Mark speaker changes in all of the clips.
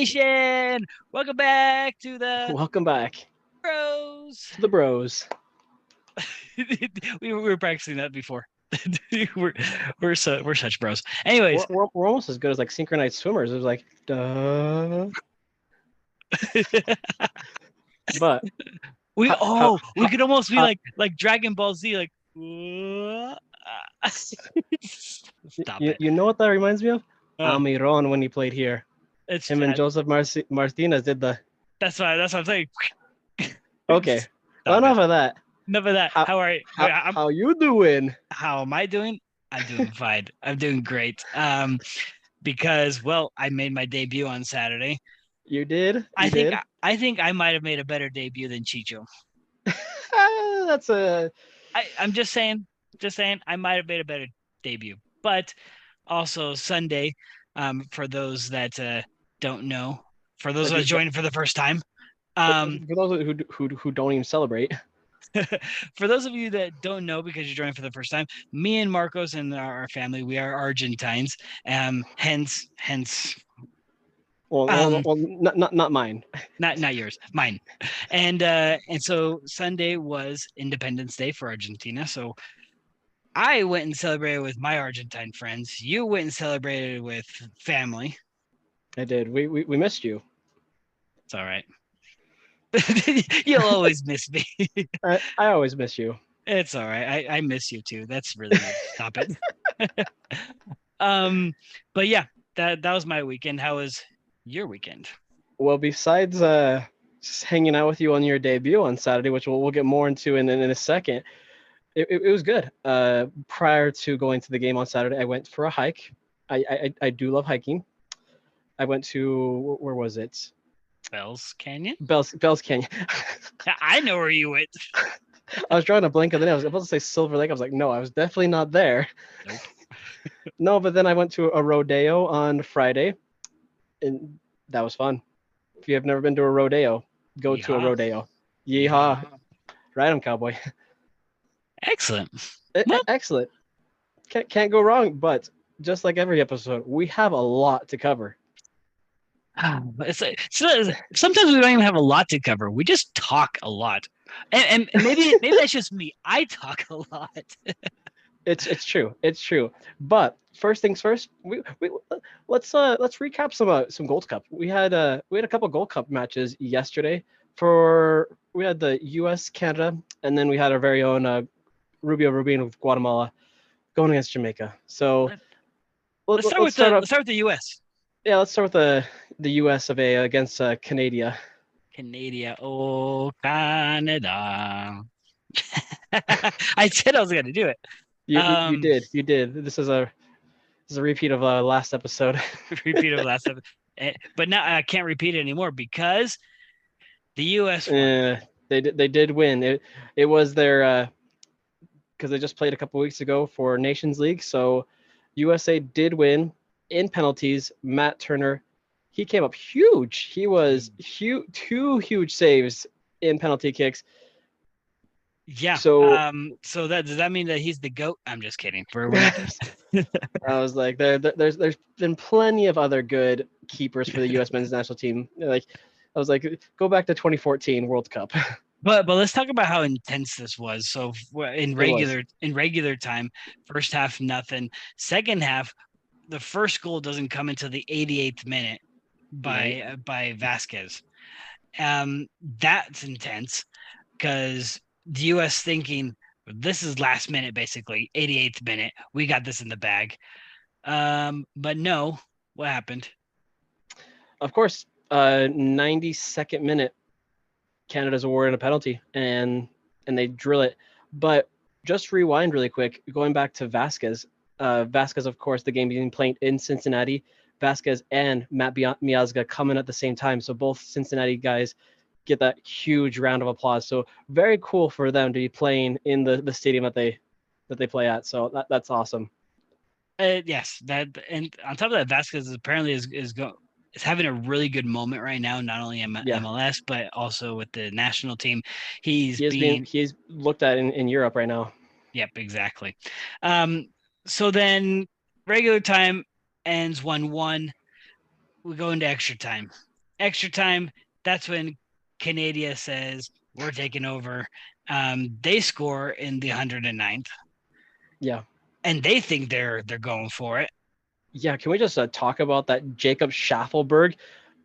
Speaker 1: Nation, welcome back to the
Speaker 2: Welcome back
Speaker 1: Bros.
Speaker 2: the Bros.
Speaker 1: we, we were practicing that before. we're we're so we're such bros. Anyways,
Speaker 2: We're, we're, we're almost as good as like synchronized swimmers. It was like, duh. But
Speaker 1: we
Speaker 2: How-
Speaker 1: oh
Speaker 2: how-
Speaker 1: we could almost be
Speaker 2: how-
Speaker 1: like like Dragon Ball Z, like. Stop
Speaker 2: you,
Speaker 1: it.
Speaker 2: you know what that reminds me of?
Speaker 1: Uh,
Speaker 2: Almiron when he played here.
Speaker 1: It's
Speaker 2: Him and Josef Marci- Martinez did the.
Speaker 1: that's why that's what I'm saying.
Speaker 2: Okay, well, enough of that.
Speaker 1: Enough of that.
Speaker 2: How-
Speaker 1: How, are you?
Speaker 2: How,
Speaker 1: I'm-
Speaker 2: how you doing?
Speaker 1: how am I doing? I'm doing fine. I'm doing great. Um, because well, I made my debut on Saturday.
Speaker 2: You did. You
Speaker 1: I think
Speaker 2: did?
Speaker 1: I, I think I might have made a better debut than Chicho.
Speaker 2: That's a.
Speaker 1: I, I'm just saying, just saying, I might have made a better debut. But also Sunday, um, for those that uh, don't know, for those
Speaker 2: That
Speaker 1: joining for the first time,
Speaker 2: for-
Speaker 1: um,
Speaker 2: for those who, who who don't even celebrate.
Speaker 1: for those of you that don't know because you're joining for the first time, me and Marcos and our, family, we are Argentines. Um, hence, hence
Speaker 2: Well, well,
Speaker 1: Um,
Speaker 2: well, not, not not mine.
Speaker 1: not not yours, mine. And uh and so Sunday was Independence Day for Argentina. So I went and celebrated with my Argentine friends. You went and celebrated with family.
Speaker 2: I did. We we, we missed you.
Speaker 1: It's all right. You'll always miss me.
Speaker 2: I, I always miss you.
Speaker 1: it's all right. I, I miss you too. That's really good. stop it. um, but yeah, that that was my weekend. How was your weekend?
Speaker 2: Well, besides uh, just hanging out with you on your debut on Saturday, which we'll, we'll get more into in, in, a second, it, it, it was good. Uh, prior to going to the game on Saturday, I went for a hike. I, I, I do love hiking. I went to, where was it?
Speaker 1: Bells Canyon?
Speaker 2: Bell's, Bell's Canyon.
Speaker 1: I know where you went.
Speaker 2: I was drawing a blank and then I was about to say Silver Lake. I was like, no, I was definitely not there.
Speaker 1: Nope.
Speaker 2: no, but then I went to a rodeo on Friday and that was fun. If you have never been to a rodeo, go to a
Speaker 1: Yeehaw.
Speaker 2: rodeo. Yeehaw. Ride 'em, cowboy.
Speaker 1: Excellent.
Speaker 2: E-
Speaker 1: Well-
Speaker 2: Excellent. Can't, can't go wrong. But just like every episode, we have a lot to cover.
Speaker 1: But It's sometimes we don't even have a lot to cover. We just talk a lot, and, and maybe maybe that's just me. I talk a lot.
Speaker 2: It's it's true. It's true. But first things first, we, we let's uh let's recap some uh, some Gold Cup. We had uh we had a couple Gold Cup matches yesterday. For we had the U.S. Canada, and then we had our very own uh, Rubio Rubin with Guatemala going against Jamaica. So
Speaker 1: Let-
Speaker 2: let-
Speaker 1: Let's start with the
Speaker 2: off-
Speaker 1: let's start with the U.S.
Speaker 2: yeah, let's start with the the U.S. of A against uh, Canada.
Speaker 1: Canada, oh Canada. I said I was gonna do it.
Speaker 2: You, you- you
Speaker 1: Um,
Speaker 2: did, you did. This is a this is a repeat of uh, last episode.
Speaker 1: Repeat of last episode. Eh, But now I can't repeat it anymore because the U.S.
Speaker 2: Uh, they did they did win. It it was their because they just played a couple weeks ago for Nations League. So USA did win in penalties. Matt Turner, he came up huge. He was huge, two huge saves in penalty kicks.
Speaker 1: Yeah.
Speaker 2: So-
Speaker 1: um. So that does that mean that he's the goat? I'm just kidding. For
Speaker 2: I was like, there, there- there's there's been plenty of other good keepers for the U.S. men's national team. Like, I was like, go back to 2014 World Cup.
Speaker 1: But but let's talk about how intense this was. So in regular in regular time, first half nothing. Second half, the first goal doesn't come until the 88th minute by uh, by Vazquez. Um, that's intense because the U.S. thinking this is last minute, basically 88th minute. We got this in the bag. Um, but no, what happened?
Speaker 2: of course, uh, 92nd minute, Canada's awarded a penalty and and they drill it. But just rewind really quick, going back to Vazquez. Uh, Vazquez, of course, the game being played in Cincinnati. Vazquez and Matt Miazga coming at the same time, so both Cincinnati guys get that huge round of applause. So very cool for them to be playing in the, the stadium that they that they play at. So that, that's awesome.
Speaker 1: Uh, yes, that and on top of that, Vazquez is apparently is is go is having a really good moment right now, not only in M-
Speaker 2: Yeah.
Speaker 1: MLS but also with the national team. He's
Speaker 2: He
Speaker 1: being
Speaker 2: being he's looked at in, in Europe right now.
Speaker 1: Yep, exactly. Um, so then regular time ends one one. we go into extra time. Extra time, that's when Canada says, We're taking over. Um, they score in the 109th.
Speaker 2: Yeah.
Speaker 1: And they think they're they're going for it.
Speaker 2: Yeah, can we just uh, talk about that Jacob Shaffelburg?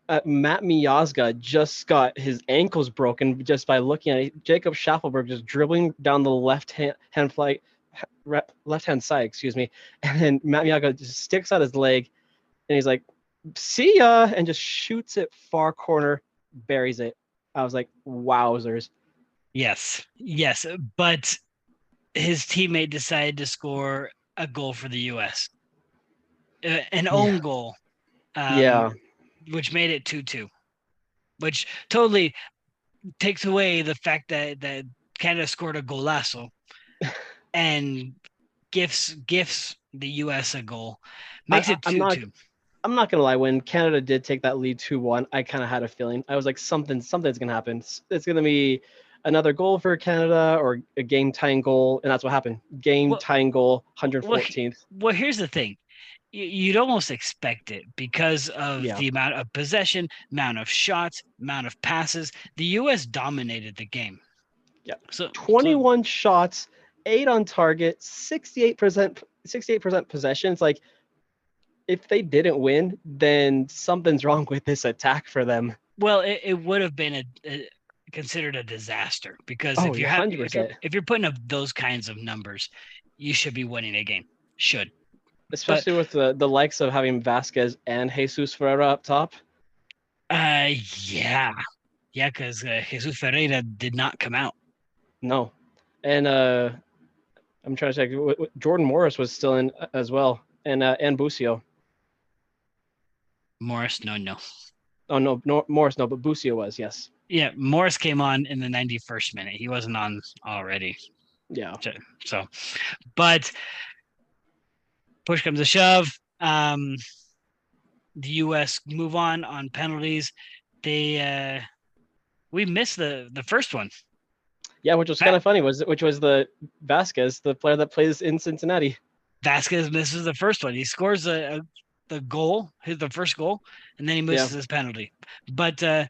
Speaker 2: Uh, Matt Miazga just got his ankles broken just by looking at it. Jacob Shaffelburg just dribbling down the left hand hand flight, left hand side, excuse me, and then Matt Miazga just sticks out his leg, and he's like, "See ya," and just shoots it far corner, buries it. I was like, "Wowzers!"
Speaker 1: Yes, yes, but his teammate decided to score a goal for the U.S. Uh, an own
Speaker 2: Yeah.
Speaker 1: goal. Um,
Speaker 2: yeah,
Speaker 1: which made it 2-2 which totally takes away the fact that that Canada scored a golazo and gifts gifts the US a goal makes
Speaker 2: I-
Speaker 1: it
Speaker 2: I'm not-
Speaker 1: 2-2
Speaker 2: I'm not gonna lie. When Canada did take that lead two one, I kind of had a feeling. I was like, something, something's gonna happen. It's, gonna be another goal for Canada or a game tying goal, and that's what happened. Game
Speaker 1: Well-
Speaker 2: tying goal, 114th.
Speaker 1: well here's the thing you'd almost expect it because of
Speaker 2: Yeah.
Speaker 1: the amount of possession amount of shots amount of passes the US dominated the game
Speaker 2: Yeah.
Speaker 1: so so-
Speaker 2: 21 shots, eight on target, 68%, 68% possession. It's like if they didn't win, then something's wrong with this attack for them.
Speaker 1: Well, it, it would have been a, a considered a disaster because
Speaker 2: Oh,
Speaker 1: if you're, having, if you're if you're putting up those kinds of numbers, you should be winning a game. Should.
Speaker 2: Especially with the, the likes of having Vazquez and Jesus Ferreira up top.
Speaker 1: Uh, yeah, yeah, because uh, Jesus Ferreira did not come out.
Speaker 2: No. And uh I'm trying to check. w- w- Jordan Morris was still in uh, as well, and uh, and Busio.
Speaker 1: Morris, no, no.
Speaker 2: Oh no, no Morris, no, but Busio was yes.
Speaker 1: Yeah, Morris came on in the 91st minute. He wasn't on already.
Speaker 2: Yeah.
Speaker 1: So, but push comes to shove. Um, the U.S. move on on penalties. They uh, we missed the the first one.
Speaker 2: Yeah, which was kind of funny. Was which was the Vazquez, the player that plays in Cincinnati.
Speaker 1: Vazquez misses the first one. He scores a, a the goal, his the first goal, and then he misses his penalty. But uh,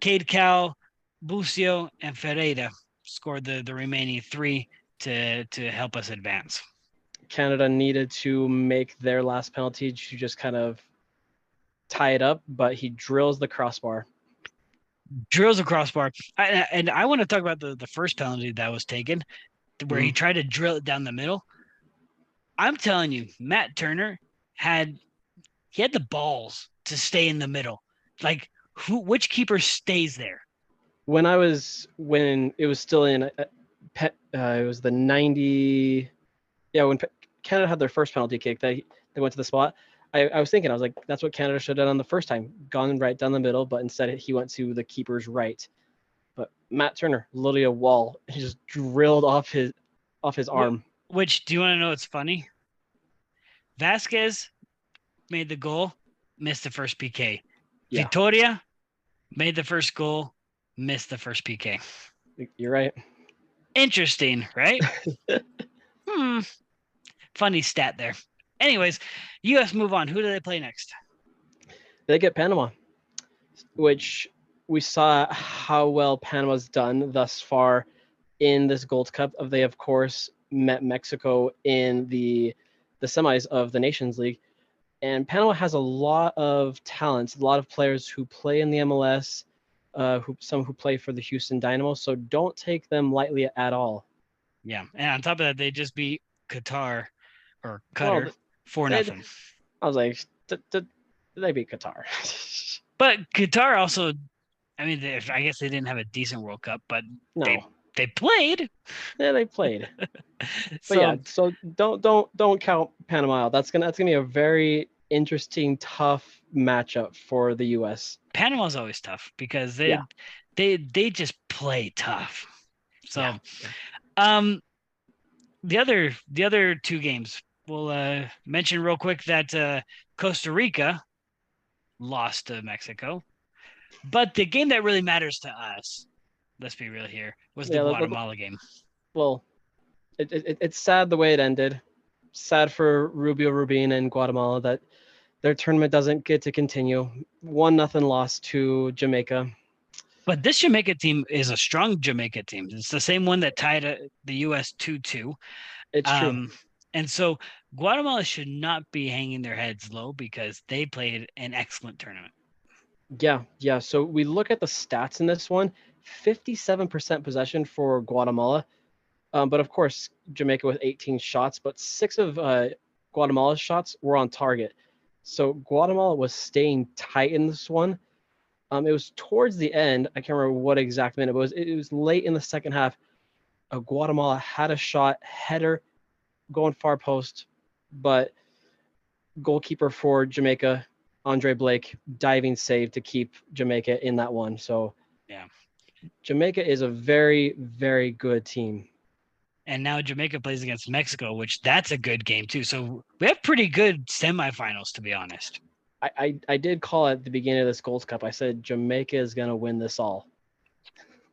Speaker 1: Cade Cowell, Busio, and Ferreira scored the the remaining three to to help us advance.
Speaker 2: Canada needed to make their last penalty to just kind of tie it up, but he drills the crossbar.
Speaker 1: Drills a crossbar. I, and I want to talk about the, the first penalty that was taken, where he tried to drill it down the middle. I'm telling you, Matt Turner had he had the balls to stay in the middle. Like who? Which keeper stays there?
Speaker 2: When I was when it was still in, uh, pe- uh, it was the 90. Yeah, when Canada had their first penalty kick, they they went to the spot. I, I was thinking, I was like, that's what Canada should have done on the first time, gone right down the middle, but instead he went to the keeper's right. But Matt Turner, literally a wall, he just drilled off his off his arm.
Speaker 1: Which do you want to know? What's funny? Vazquez made the goal, missed the first PK.
Speaker 2: Yeah.
Speaker 1: Victoria made the first goal, missed the first PK.
Speaker 2: You're right.
Speaker 1: Interesting, right? hmm. Funny stat there. Anyways, US move on. Who do they play next?
Speaker 2: They get Panama, which we saw how well Panama's done thus far in this Gold Cup. Of they of course met Mexico in the the semis of the Nations League, and Panama has a lot of talents, a lot of players who play in the MLS, uh, who some who play for the Houston Dynamo. So don't take them lightly at all.
Speaker 1: Yeah. And on top of that, they just beat Qatar or
Speaker 2: Well,
Speaker 1: Qatar
Speaker 2: th-
Speaker 1: for
Speaker 2: they-
Speaker 1: nothing.
Speaker 2: I was like, "D- d- they beat Qatar.
Speaker 1: But Qatar also, I mean, they, I guess they didn't have a decent World Cup, but
Speaker 2: no,
Speaker 1: They- they played.
Speaker 2: yeah, they played. But
Speaker 1: so
Speaker 2: yeah, so don't don't don't count Panama out. That's gonna that's gonna be a very interesting, tough matchup for the U.S.
Speaker 1: Panama's always tough because they
Speaker 2: Yeah.
Speaker 1: they they just play tough. So
Speaker 2: Yeah.
Speaker 1: um the other the other two games we'll uh mention real quick that uh Costa Rica lost to Mexico. But the game that really matters to us, let's be real here, was the
Speaker 2: Yeah,
Speaker 1: Guatemala game.
Speaker 2: Well, it, it, it's sad the way it ended. Sad for Rubio Rubin and Guatemala that their tournament doesn't get to continue. One nothing loss to Jamaica.
Speaker 1: But this Jamaica team is a strong Jamaica team. It's the same one that tied uh, the U.S. two two.
Speaker 2: It's true.
Speaker 1: And so Guatemala should not be hanging their heads low because they played an excellent tournament.
Speaker 2: Yeah, yeah. So we look at the stats in this one 57% possession for Guatemala. Um, but of course, Jamaica with 18 shots, but six of uh, Guatemala's shots were on target. So Guatemala was staying tight in this one. Um, it was towards the end. I can't remember what exact minute, it was, it was late in the second half. Uh, Guatemala had a shot, header, going far post, but goalkeeper for Jamaica, Andre Blake, diving save to keep Jamaica in that one. So
Speaker 1: Yeah.
Speaker 2: Jamaica is a very, very good team.
Speaker 1: And now Jamaica plays against Mexico, which that's a good game too. So we have pretty good semifinals, to be honest.
Speaker 2: I, I, I did call at the beginning of this Gold Cup. I said Jamaica is going to win this all.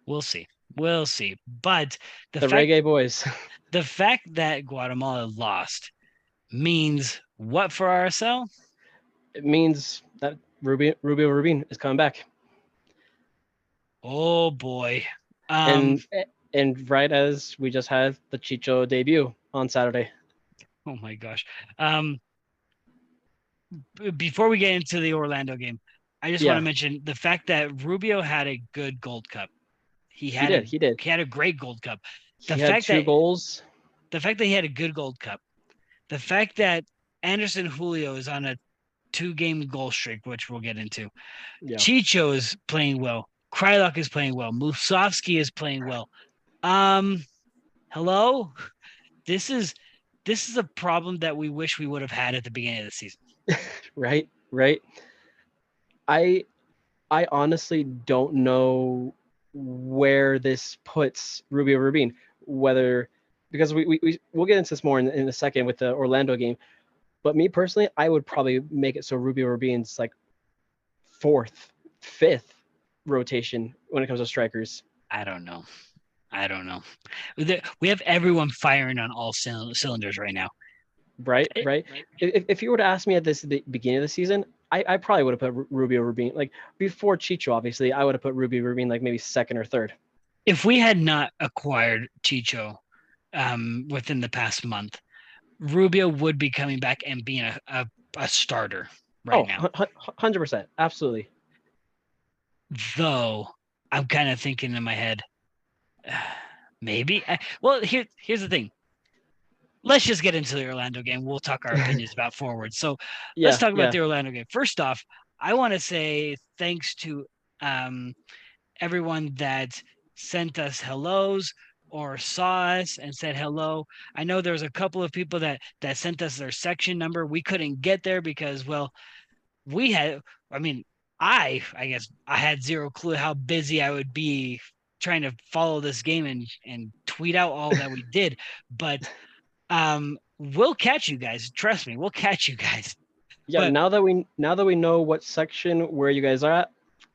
Speaker 1: We'll see. We'll see. But the,
Speaker 2: The,
Speaker 1: fact
Speaker 2: Reggae Boys.
Speaker 1: the fact that Guatemala lost means what for RSL?
Speaker 2: it means that Rubio, Rubio Rubin is coming back.
Speaker 1: Oh boy. Um,
Speaker 2: and and right as we just had the Chicho debut on Saturday.
Speaker 1: oh my gosh. Um, before we get into the Orlando game, I just want to mention the fact that Rubio had a good Gold Cup. He
Speaker 2: He
Speaker 1: had
Speaker 2: did.
Speaker 1: a,
Speaker 2: He did.
Speaker 1: he had a great Gold Cup.
Speaker 2: He
Speaker 1: The
Speaker 2: had
Speaker 1: fact
Speaker 2: two
Speaker 1: that-
Speaker 2: goals.
Speaker 1: the fact that he had a good Gold Cup, the fact that Anderson Julio is on a two game goal streak, which we'll get into.
Speaker 2: Yeah.
Speaker 1: Chicho is playing well. Kreilach is playing well. Musovski is playing well. Um, hello, this is this is a problem that we wish we would have had at the beginning of the season.
Speaker 2: right right i i honestly don't know where this puts rubio rubin whether because we, we, we we'll get into this more in, in a second with the orlando game but me personally i would probably make it so rubio rubin's like fourth fifth rotation when it comes to strikers
Speaker 1: I don't know. I don't know. We have everyone firing on all cylinders right now.
Speaker 2: right right if, if you were to ask me at this the beginning of the season I, I probably would have put Ru- Rubio Rubin like before Chicho obviously I would have put Rubio Rubin like maybe second or third
Speaker 1: if we had not acquired Chicho um, within the past month, Rubio would be coming back and being a, a, a starter right
Speaker 2: oh,
Speaker 1: now.
Speaker 2: hu- hu- 100%. Absolutely.
Speaker 1: Though I'm kind of thinking in my head, maybe. I, well, here here's the thing. Let's just get into the Orlando game. We'll talk our opinions about forward. So
Speaker 2: Yeah.
Speaker 1: let's talk about
Speaker 2: yeah.
Speaker 1: the Orlando game. First off, I want to say thanks to um, everyone that sent us hellos or saw us and said hello. I know there was a couple of people that that sent us their section number. We couldn't get there because, well, we had. I mean, I I guess I had zero clue how busy I would be trying to follow this game and and tweet out all that we did, but um we'll catch you guys trust me we'll catch you guys
Speaker 2: yeah.
Speaker 1: but-
Speaker 2: now that we now that we know what section where you guys are at,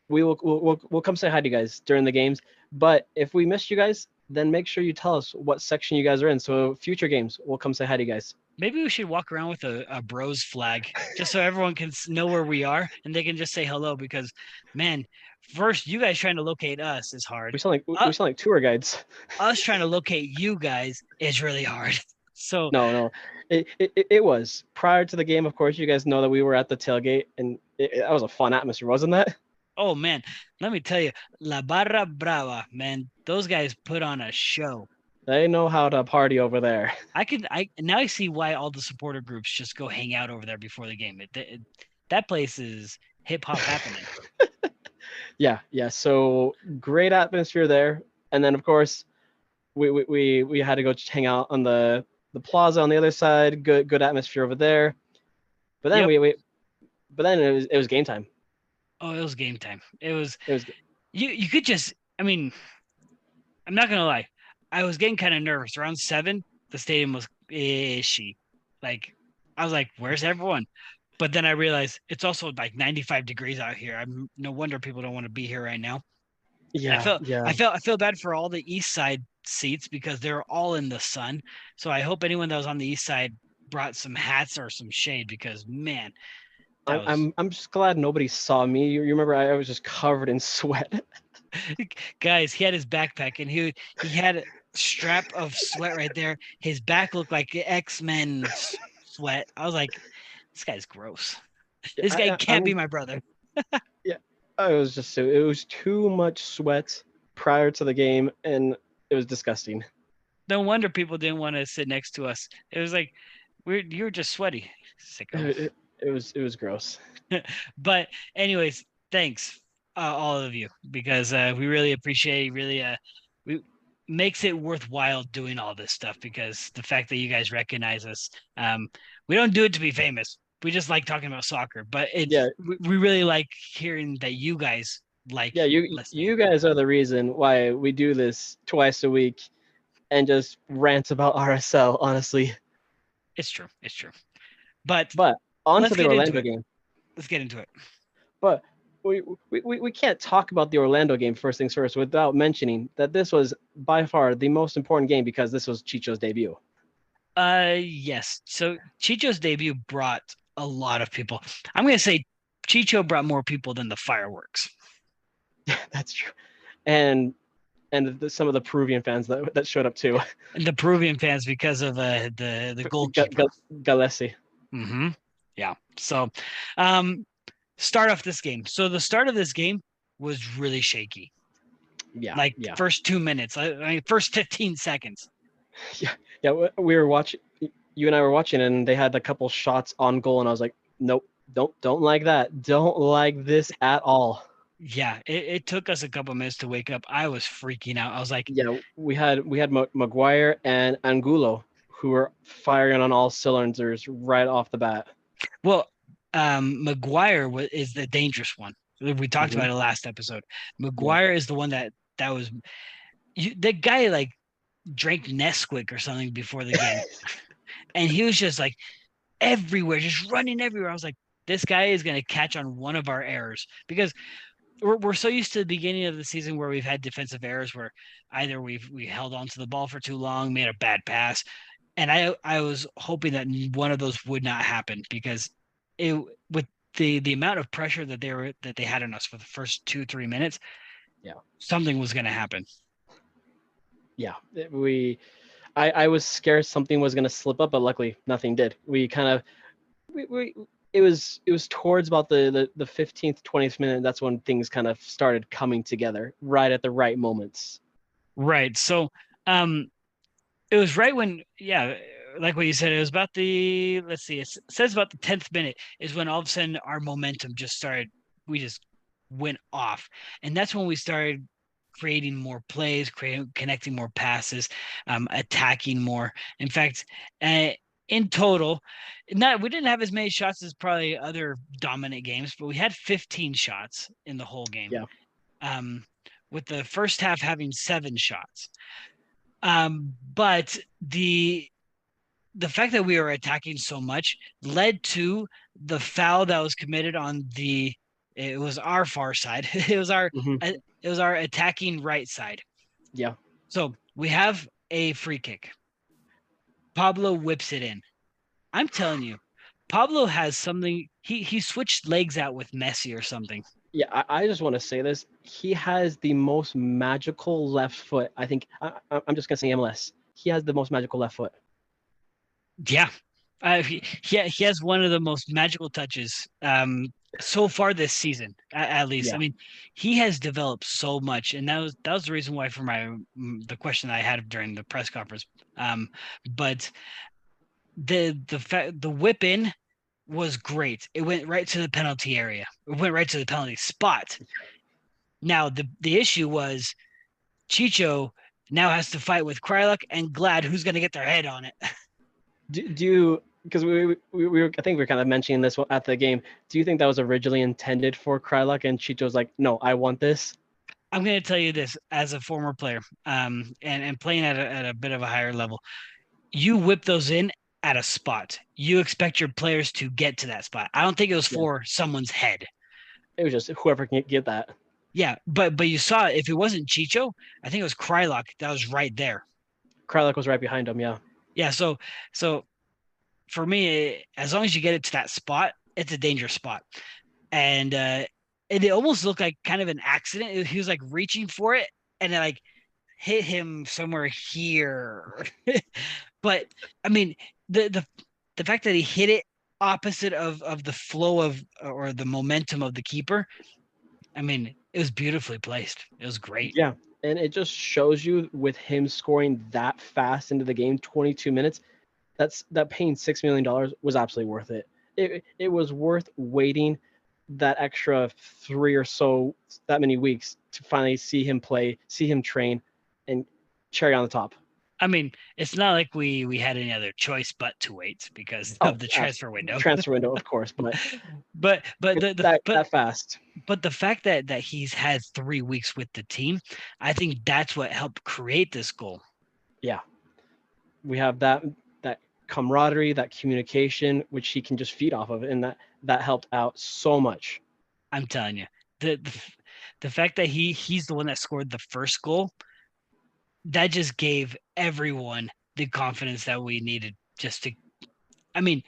Speaker 2: we will we'll, we'll, we'll come say hi to you guys during the games. But if we missed you guys, then make sure you tell us what section you guys are in. So future games, we'll come say hi to you guys.
Speaker 1: maybe we should walk around with a, a bros flag just so everyone can know where we are and they can just say hello because man first you guys trying to locate us is hard
Speaker 2: We sound like
Speaker 1: Uh,
Speaker 2: we sound like tour guides.
Speaker 1: us trying to locate you guys is really hard so
Speaker 2: No, no, it, it it- was prior to the game. Of course, you guys know that we were at the tailgate, and it, it- that was a fun atmosphere, wasn't that?
Speaker 1: oh man let me tell you la barra brava man those guys put on a show
Speaker 2: They know how to party over there.
Speaker 1: I can I now I see why all the supporter groups just go hang out over there before the game. It, it, that place is hip hop happening.
Speaker 2: Yeah, yeah. So great atmosphere there, and then of course, we we we, we had to go just hang out on the the plaza on the other side. Good good atmosphere over there. But then
Speaker 1: Yep.
Speaker 2: we, we but then it was it was game time.
Speaker 1: Oh, it was game time. It was
Speaker 2: It was
Speaker 1: you you could just I mean I'm not gonna lie. I was getting kind of nervous. Around seven, the stadium was ishy. Like I was like, where's everyone? But then I realized it's also like 95 degrees out here. I'm no wonder people don't want to be here right now.
Speaker 2: Yeah
Speaker 1: felt-
Speaker 2: yeah.
Speaker 1: I felt I feel bad for all the east side seats because they're all in the sun. So I hope anyone that was on the east side brought some hats or some shade because man,
Speaker 2: I'm,
Speaker 1: was-
Speaker 2: I'm I'm just glad nobody saw me. You, you remember I, I was just covered in sweat.
Speaker 1: guys, he had his backpack and he he had a strap of sweat right there. His back looked like X Men sweat. I was like, this guy's gross. This guy
Speaker 2: I-
Speaker 1: can't be
Speaker 2: I'm-
Speaker 1: my brother.
Speaker 2: I was just it was too much sweat prior to the game, and it was disgusting.
Speaker 1: No wonder people didn't want to sit next to us. It was like we're you were just sweaty.
Speaker 2: It, it, it was it was gross.
Speaker 1: but anyways, thanks uh, all of you because uh, we really appreciate really uh we makes it worthwhile doing all this stuff because the fact that you guys recognize us um we don't do it to be famous we just like talking about soccer but it
Speaker 2: Yeah.
Speaker 1: we, we really like hearing that you guys like
Speaker 2: Yeah, you
Speaker 1: listening.
Speaker 2: you guys are the reason why we do this twice a week, and just rant about RSL. Honestly,
Speaker 1: it's true it's true but
Speaker 2: but on
Speaker 1: Let's
Speaker 2: to the
Speaker 1: get into
Speaker 2: Orlando
Speaker 1: it.
Speaker 2: game.
Speaker 1: let's get into it
Speaker 2: But we, we, we we can't talk about the Orlando game first things first without mentioning that this was by far the most important game because this was Chicho's debut.
Speaker 1: Uh, yes. So Chicho's debut brought a lot of people. I'm gonna say Chicho brought more people than the fireworks.
Speaker 2: That's true, and and the, some of the Peruvian fans that, that showed up too.
Speaker 1: And the Peruvian fans because of uh, the the
Speaker 2: Ga-
Speaker 1: goalkeeper.
Speaker 2: Ga- Gallese.
Speaker 1: hmm Yeah. So, um, start off this game. So the start of this game was really shaky.
Speaker 2: Yeah,
Speaker 1: like
Speaker 2: yeah,
Speaker 1: first two minutes, I, I mean, first 15 seconds.
Speaker 2: yeah. we- We were watching. You and I were watching, and they had a couple shots on goal, and I was like, nope, don't don't like that. Don't like this at all.
Speaker 1: Yeah, it, it took us a couple minutes to wake up. I was freaking out. I was like,
Speaker 2: Yeah, we had we had McGuire and Angulo who were firing on all cylinders right off the bat.
Speaker 1: Well, um, McGuire wa- is the dangerous one. We talked
Speaker 2: Mhm.
Speaker 1: about it last episode. McGuire is the one that that was. You, the guy like drank Nesquik or something before the game, and he was just like everywhere, just running everywhere. I was like, this guy is gonna catch on one of our errors because. We're, we're so used to the beginning of the season where we've had defensive errors where either we've we held on to the ball for too long, made a bad pass, and I I was hoping that one of those would not happen because it with the the amount of pressure that they were that they had on us for the first two three minutes
Speaker 2: Yeah.
Speaker 1: something was going to happen
Speaker 2: Yeah, we. I, I was scared something was gonna slip up, but luckily nothing did. We kind of, we, we it was it was towards about the the the fifteenth twentieth minute. That's when things kind of started coming together, right at the right moments.
Speaker 1: right so um it was right when yeah like what you said it was about the let's see it says about the 10th minute is when all of a sudden our momentum just started we just went off and that's when we started creating more plays creating connecting more passes um attacking more in fact uh, in total not we didn't have as many shots as probably other dominant games but we had 15 shots in the whole game
Speaker 2: Yeah.
Speaker 1: um with the first half having seven shots um but the the fact that we were attacking so much led to the foul that was committed on the it was our far side it was our
Speaker 2: Mhm.
Speaker 1: It was our attacking right side
Speaker 2: Yeah,
Speaker 1: so we have a free kick. Pablo whips it in. I'm telling you, Pablo has something. He he switched legs out with Messi or something.
Speaker 2: yeah. I, I just want to say this. He has the most magical left foot. I think I, I'm just gonna say MLS. He has the most magical left foot.
Speaker 1: Yeah, uh, he, he he has one of the most magical touches um, so far this season, at, least.
Speaker 2: Yeah.
Speaker 1: I mean, he has developed so much, and that was that was the reason why for my mm, the question I had during the press conference. Um, but the the fa- the whip in was great. It went right to the penalty area. It went right to the penalty spot. Now the the issue was Chicho now has to fight with Kreilach and Glad, who's going to get their head on it.
Speaker 2: Do, do you because we, we we were I think we are kind of mentioning this at the game. Do you think that was originally intended for Kreilach and Chicho's like, no, I want this.
Speaker 1: I'm going to tell you this as a former player, um, and and playing at a, at a bit of a higher level. You whip those in at a spot. You expect your players to get to that spot. I don't think it was
Speaker 2: Yeah.
Speaker 1: for someone's head.
Speaker 2: It was just whoever can get that.
Speaker 1: Yeah, but but you saw if it wasn't Chicho, I think it was Kreilach that was right there.
Speaker 2: Kreilach was right behind him. Yeah.
Speaker 1: Yeah, so so for me, as long as you get it to that spot, it's a dangerous spot, and uh, and it almost looked like kind of an accident. He was like reaching for it, and it like hit him somewhere here. but I mean, the the the fact that he hit it opposite of of the flow of or the momentum of the keeper, I mean, it was beautifully placed. It was great.
Speaker 2: Yeah, and it just shows you with him scoring that fast into the game, 22 minutes. That's that paying six million dollars was absolutely worth it. It it was worth waiting that extra three or so that many weeks to finally see him play, see him train, and cherry on the top.
Speaker 1: I mean, it's not like we we had any other choice but to wait because oh, of the transfer window.
Speaker 2: Transfer window, of course, but
Speaker 1: but but the, the
Speaker 2: that,
Speaker 1: but,
Speaker 2: that fast.
Speaker 1: But the fact that that he's had three weeks with the team, I think that's what helped create this goal.
Speaker 2: Yeah, we have that that camaraderie, that communication, which he can just feed off of, and that that helped out so much.
Speaker 1: I'm telling you, the the, the fact that he he's the one that scored the first goal that just gave everyone the confidence that we needed just to I mean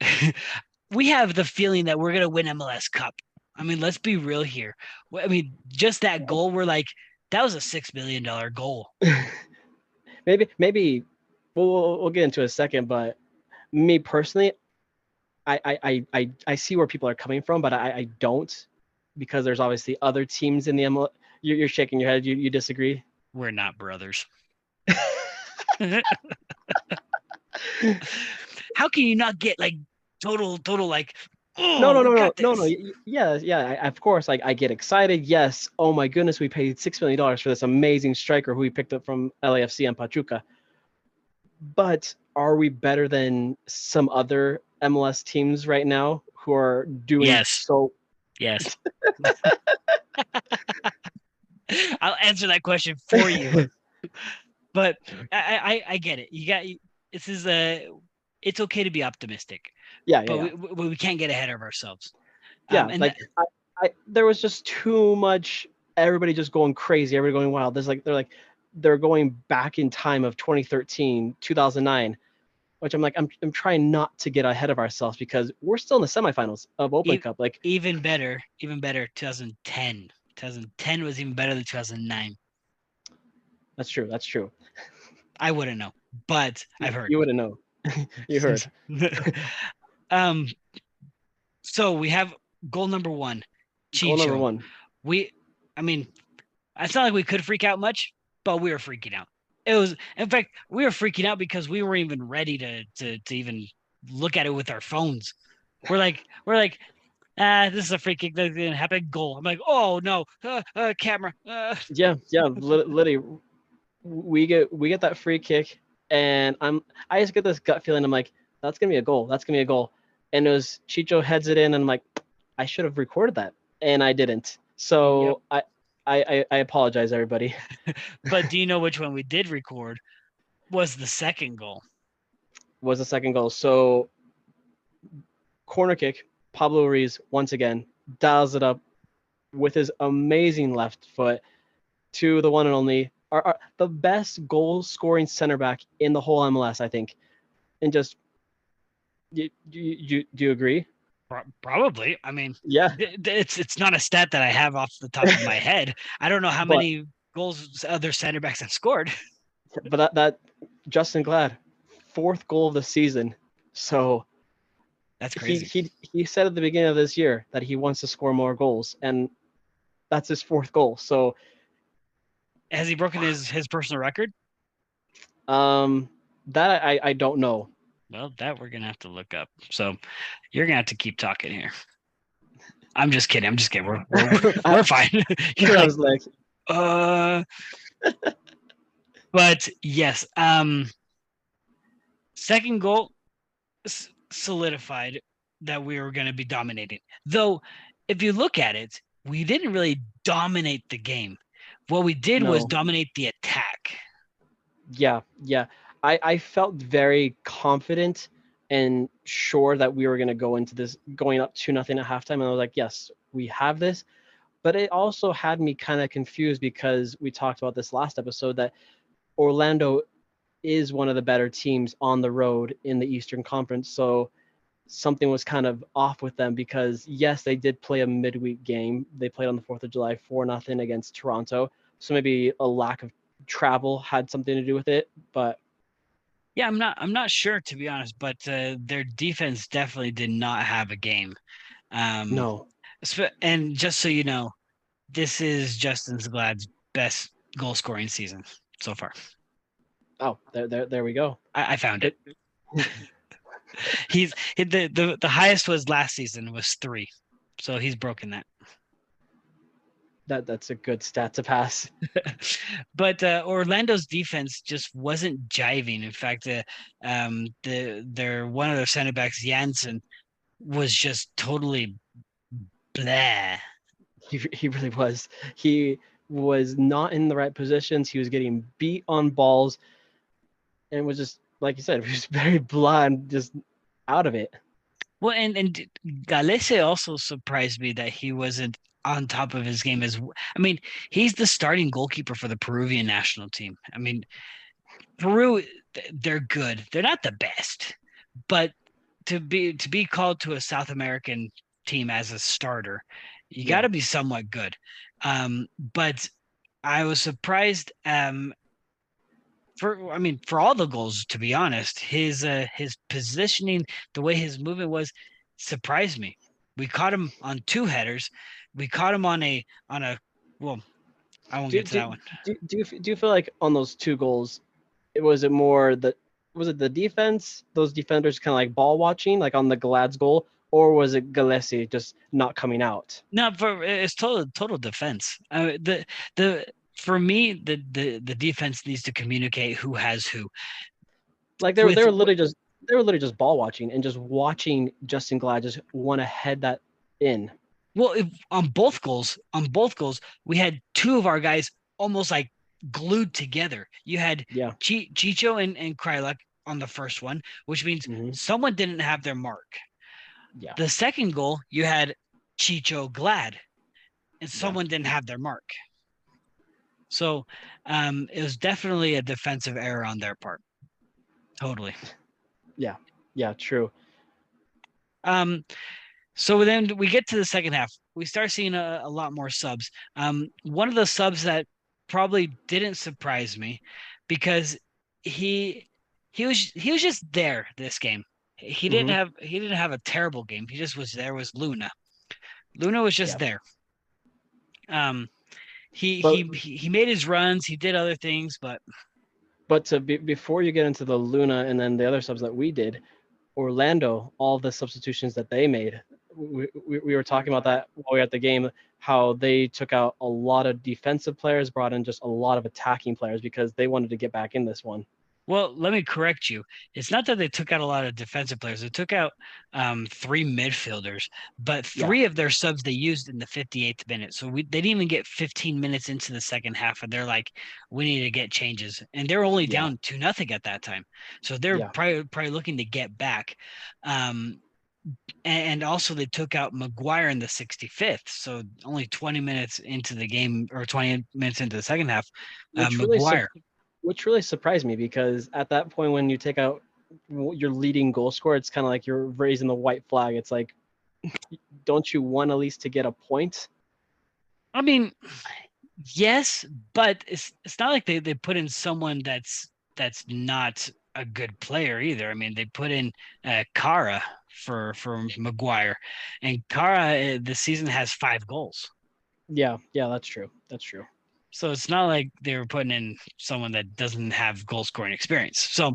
Speaker 1: we have the feeling that we're going to win MLS Cup. I mean, let's be real here. I mean, just that goal we're like that was a 6 million dollar goal.
Speaker 2: maybe maybe we'll, we'll get into a second, but me personally I, I, I, I see where people are coming from, but I, I don't because there's obviously other teams in the MLS. You're, you're shaking your head. You, you disagree?
Speaker 1: We're not brothers. How can you not get like total, total like? Oh,
Speaker 2: no, no, no, no, no, no. Yeah, yeah. I, of course, like I get excited. Yes. Oh my goodness, we paid six million dollars for this amazing striker who we picked up from LAFC and Pachuca. But are we better than some other MLS teams right now who are doing
Speaker 1: yes.
Speaker 2: so?
Speaker 1: Yes. I'll answer that question for you. but I, I, I get it. You got this is a it's okay to be optimistic.
Speaker 2: Yeah,
Speaker 1: but
Speaker 2: yeah.
Speaker 1: We, we can't get ahead of ourselves.
Speaker 2: Yeah, um, and like I, I, there was just too much. Everybody just going crazy. Everybody going wild. There's like they're like they're going back in time of 2013, 2009, which I'm like I'm I'm trying not to get ahead of ourselves because we're still in the semifinals of Open Cup. Like
Speaker 1: even better, even better, 2010. 2010 was even better than 2009.
Speaker 2: That's true. That's true.
Speaker 1: I wouldn't know, but I've heard.
Speaker 2: You wouldn't know. you heard.
Speaker 1: um, so we have goal number one.
Speaker 2: Chicho. Goal number one.
Speaker 1: We, I mean, it's not like we could freak out much, but we were freaking out. It was, in fact, we were freaking out because we weren't even ready to to to even look at it with our phones. We're like, we're like, ah, this is a free kick that's gonna happen. Goal. I'm like, oh no, uh, uh, camera. Uh.
Speaker 2: Yeah, yeah, literally, we get we get that free kick, and I'm I just get this gut feeling. I'm like, that's gonna be a goal. That's gonna be a goal. And it was Chicho heads it in, and I'm like, I should have recorded that, and I didn't. So yep. I, I I apologize, everybody.
Speaker 1: but do you know which one we did record? Was the second goal?
Speaker 2: Was the second goal? So corner kick Pablo Ruiz once again dials it up with his amazing left foot to the one and only, are, are the best goal scoring center back in the whole MLS, I think. And just, you, you, you, do you agree?
Speaker 1: Probably. I mean,
Speaker 2: yeah,
Speaker 1: it's it's not a stat that I have off the top of my head. I don't know how but, many goals other center backs have scored.
Speaker 2: But that that Justen Glad, fourth goal of the season. So
Speaker 1: that's crazy.
Speaker 2: He, he he said at the beginning of this year that he wants to score more goals, and that's his fourth goal. So
Speaker 1: has he broken his his personal record?
Speaker 2: Um, that I I don't know.
Speaker 1: Well, that we're gonna have to look up. So you're gonna have to keep talking here. I'm just kidding. I'm just kidding. We're we're, we're fine.
Speaker 2: you're like, like,
Speaker 1: uh. but yes, um, second goal solidified that we were going to be dominating. Though, if you look at it, we didn't really dominate the game. What we did no. was dominate the attack.
Speaker 2: Yeah, yeah. I, I felt very confident and sure that we were going to go into this going up to nothing at halftime. And I was like, yes, we have this. But it also had me kind of confused because we talked about this last episode that Orlando is one of the better teams on the road in the Eastern Conference. So something was kind of off with them because yes, they did play a midweek game. They played on the 4th of July 4 nothing against Toronto. So maybe a lack of travel had something to do with it, but
Speaker 1: yeah, I'm not I'm not sure to be honest, but uh, their defense definitely did not have a game. Um,
Speaker 2: no.
Speaker 1: And just so you know, this is Justen Glad's best goal scoring season so far.
Speaker 2: Oh, there, there, there we go.
Speaker 1: I, I found it. he's the, the the highest was last season was three, so he's broken that.
Speaker 2: That that's a good stat to pass.
Speaker 1: but uh, Orlando's defense just wasn't jiving. In fact, uh, um, the their one of their center backs, Jansson, was just totally blah.
Speaker 2: He he really was. He was not in the right positions. He was getting beat on balls, and was just like you said, he was very blind, just out of it.
Speaker 1: Well, and and Gallese also surprised me that he wasn't on top of his game as I mean, he's the starting goalkeeper for the Peruvian national team. I mean, Peru they're good. They're not the best, but to be to be called to a South American team as a starter, you yeah. got to be somewhat good. Um, but I was surprised um, for I mean for all the goals to be honest his uh his positioning the way his movement was surprised me we caught him on two headers we caught him on a on a well I won't do, get to
Speaker 2: do,
Speaker 1: that one
Speaker 2: do, do you do you feel like on those two goals it was it more the was it the defense those defenders kind of like ball watching like on the Glad's goal or was it Gallese just not coming out?
Speaker 1: No, for it's total total defense. Uh, the the for me, the the the defense needs to communicate who has who.
Speaker 2: Like they were, they were literally just they were literally just ball watching and just watching Justen Glad just want to head that in.
Speaker 1: Well, if, on both goals, on both goals, we had two of our guys almost like glued together. You had
Speaker 2: yeah.
Speaker 1: Ch- Chicho and, and Kreilach on the first one, which means mm-hmm. someone didn't have their mark.
Speaker 2: Yeah.
Speaker 1: The second goal, you had Chicho Glad, and someone yeah. didn't have their mark. So um, it was definitely a defensive error on their part. Totally.
Speaker 2: Yeah. Yeah. True.
Speaker 1: Um, so then we get to the second half. We start seeing a, a lot more subs. Um, one of the subs that probably didn't surprise me because he he was he was just there this game. He didn't mm-hmm. have he didn't have a terrible game. He just was there. Was Luna? Luna was just yeah. there. Um, he, but, he he made his runs. He did other things, but
Speaker 2: but to be, before you get into the Luna and then the other subs that we did, Orlando, all the substitutions that they made, we, we, we were talking about that while we were at the game, how they took out a lot of defensive players, brought in just a lot of attacking players because they wanted to get back in this one.
Speaker 1: Well, let me correct you. It's not that they took out a lot of defensive players. They took out um, three midfielders, but three yeah. of their subs they used in the 58th minute. So we, they didn't even get 15 minutes into the second half, and they're like, "We need to get changes." And they're only yeah. down to nothing at that time, so they're yeah. probably probably looking to get back. Um, and also they took out McGuire in the 65th, so only 20 minutes into the game or 20 minutes into the second half, uh, McGuire
Speaker 2: which really surprised me because at that point when you take out your leading goal scorer, it's kind of like you're raising the white flag. It's like, don't you want at least to get a point?
Speaker 1: I mean, yes, but it's it's not like they, they put in someone that's that's not a good player either. I mean, they put in uh, Kara for for McGuire, and Kara uh, this season has five goals.
Speaker 2: Yeah, yeah, that's true. That's true.
Speaker 1: So it's not like they were putting in someone that doesn't have goal scoring experience. So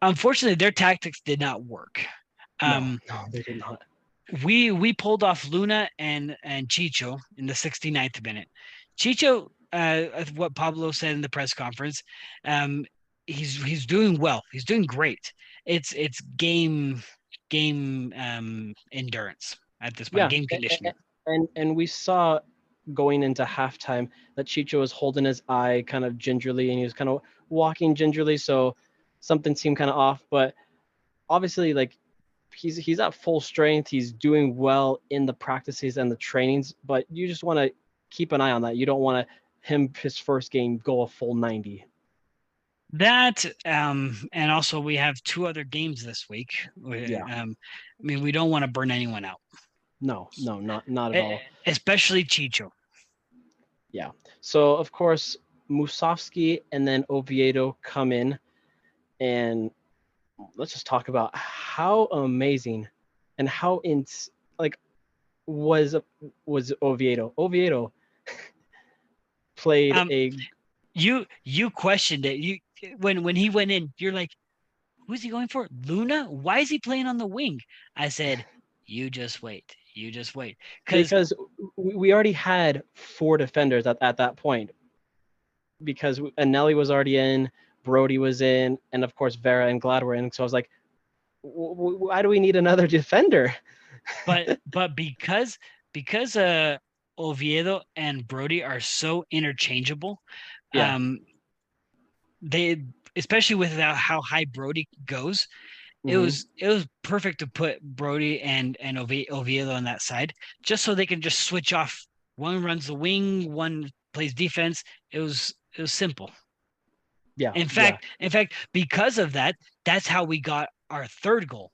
Speaker 1: unfortunately, their tactics did not work.
Speaker 2: Um, no, no, they did not.
Speaker 1: We we pulled off Luna and and Chicho in the 69th minute. Chicho, uh, what Pablo said in the press conference, um, he's he's doing well. He's doing great. It's it's game game um, endurance at this point, yeah. game conditioning.
Speaker 2: And, and and we saw going into halftime that Chicho was holding his eye kind of gingerly and he was kind of walking gingerly. So something seemed kind of off. But obviously, like he's he's at full strength. He's doing well in the practices and the trainings. But you just want to keep an eye on that. You don't want to him his first game go a full 90.
Speaker 1: That um, and also we have two other games this week. We,
Speaker 2: Yeah.
Speaker 1: Um, I mean, we don't want to burn anyone out,
Speaker 2: No, no, not not at all.
Speaker 1: especially Chicho. Yeah.
Speaker 2: So of course Musovski and then Oviedo come in, and let's just talk about how amazing and how in like was was Oviedo. Oviedo played
Speaker 1: Um,
Speaker 2: a
Speaker 1: You you questioned it. You when when he went in, you're like, who's he going for? Luna? Why is he playing on the wing? I said, you just wait. You just wait. Because
Speaker 2: we already had four defenders at, at that point because Eneli was already in, Brody was in, and of course Vera and Glad were in. So I was like, "W- w- why do we need another defender?
Speaker 1: but but because because uh Oviedo and Brody are so interchangeable,
Speaker 2: Yeah.
Speaker 1: um they especially with how- how high Brody goes, it
Speaker 2: Mhm.
Speaker 1: was it was perfect to put Brody and and Ovie- Oviedo on that side just so they can just switch off. One runs the wing, one plays defense. It was it was simple.
Speaker 2: yeah.
Speaker 1: In
Speaker 2: yeah.
Speaker 1: fact, in fact, because of that, that's how we got our third goal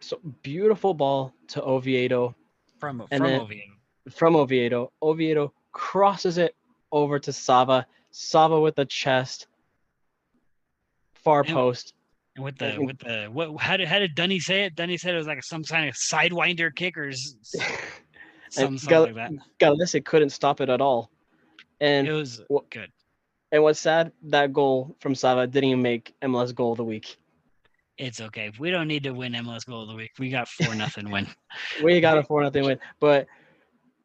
Speaker 2: so beautiful ball to Oviedo
Speaker 1: from from
Speaker 2: then-
Speaker 1: Oviedo.
Speaker 2: from Oviedo. Oviedo crosses it over to Sava. Sava with the chest, far
Speaker 1: And-
Speaker 2: post.
Speaker 1: And with the
Speaker 2: think-
Speaker 1: with the what how did how did Dunny say it? Dunny said it was like some kind of sidewinder kick or s- s- some something
Speaker 2: Gal-
Speaker 1: like that.
Speaker 2: Gallese couldn't stop it at all. And
Speaker 1: It was
Speaker 2: wha-
Speaker 1: good.
Speaker 2: and what's sad, that goal from Sava didn't even make MLS goal of the week.
Speaker 1: It's okay. We don't need to win MLS goal of the week. We got four nothing win.
Speaker 2: We got a four nothing win. But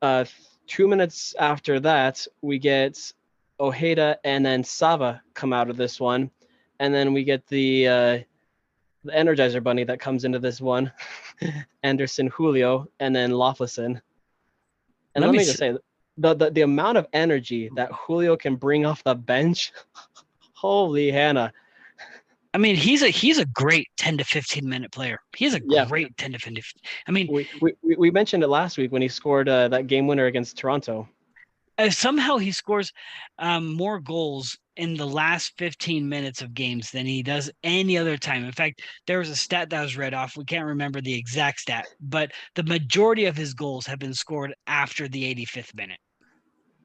Speaker 2: uh, two minutes after that, we get Ojeda and then Sava come out of this one, and then we get the uh, the Energizer Bunny that comes into this one, Anderson Julio, and then Löffelsend. And
Speaker 1: Let
Speaker 2: let,
Speaker 1: me
Speaker 2: me just say, the, the the amount of energy that Julio can bring off the bench, holy Hannah!
Speaker 1: I mean, he's a he's a great 10 to 15 minute player. He's a
Speaker 2: Yeah.
Speaker 1: great 10 to 15. I mean,
Speaker 2: We, we, we- we mentioned it last week when he scored uh, that game winner against Toronto.
Speaker 1: uh, somehow he scores um, more goals in the last 15 minutes of games than he does any other time. In fact, there was a stat that was read off. We can't remember the exact stat, but the majority of his goals have been scored after the 85th minute.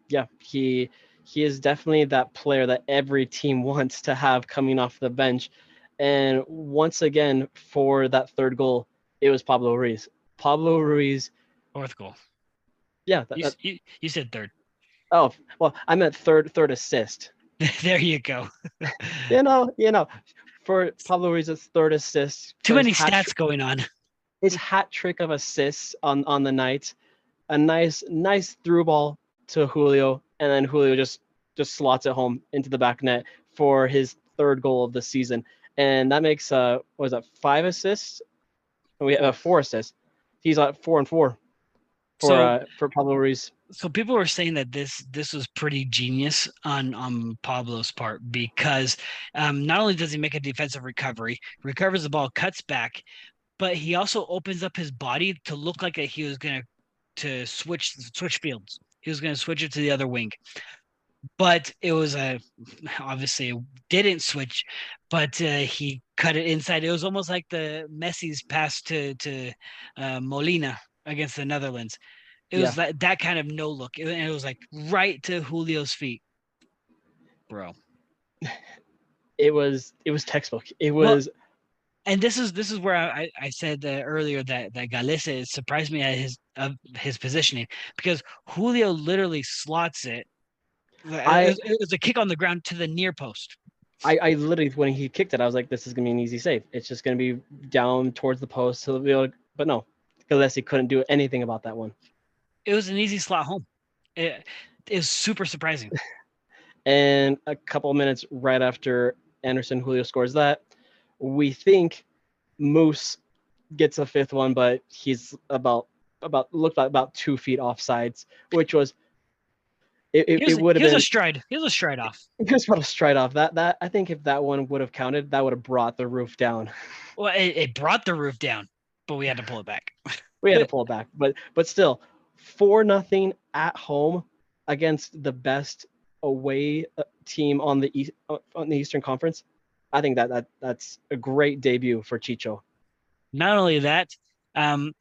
Speaker 2: yeah, he he is definitely that player that every team wants to have coming off the bench. And once again, for that third goal, it was Pablo Ruiz. Pablo Ruiz,
Speaker 1: Fourth goal.
Speaker 2: yeah. that-
Speaker 1: You,
Speaker 2: that-
Speaker 1: you, you said third.
Speaker 2: oh, well, I meant third third assist.
Speaker 1: there you go.
Speaker 2: You know, you know, for Pablo Ruiz's third assist.
Speaker 1: Too many stats going on.
Speaker 2: his hat trick of assists on on the night, a nice nice through ball to Julio, and then Julio just just slots it home into the back net for his third goal of the season, and that makes uh what was that five assists? We have uh, four assists. He's at four and four for
Speaker 1: So-
Speaker 2: uh, for Pablo Ruiz.
Speaker 1: so people were saying that this this was pretty genius on on Pablo's part because um, not only does he make a defensive recovery, recovers the ball, cuts back, but he also opens up his body to look like that he was gonna to switch switch fields. He was gonna switch it to the other wing, but it was a obviously it didn't switch, but uh, he cut it inside. It was almost like the Messi's pass to to uh, Molina against the Netherlands. It was that that kind of no look, and it was like right to Julio's feet, bro.
Speaker 2: It was it was textbook. It
Speaker 1: Well,
Speaker 2: was
Speaker 1: And this is this is where I I I said uh, earlier that that Gallese surprised me at his of his positioning because Julio literally slots it.
Speaker 2: I-
Speaker 1: it, was, it was a kick on the ground to the near post.
Speaker 2: I, I literally when he kicked it, I was like, this is gonna be an easy save. It's just gonna be down towards the post. He'll be able to, but no, Gallese couldn't do anything about that one.
Speaker 1: It was an easy slot home. It, it was super surprising.
Speaker 2: And a couple minutes right after Anderson Julio scores that, we think Moose gets a fifth one, but he's about about looked like about two feet off sides, which was it, it, it would have
Speaker 1: he was
Speaker 2: been
Speaker 1: a stride. He was a stride off.
Speaker 2: it was about a straight off. That that I think if that one would have counted, that would have brought the roof down.
Speaker 1: Well, it, it brought the roof down, but we had to pull it back.
Speaker 2: we had to pull it back, but but still, four nothing at home against the best away uh, team on the east uh, on the Eastern Conference. I think that that that's a great debut for Chicho.
Speaker 1: Not only that, um,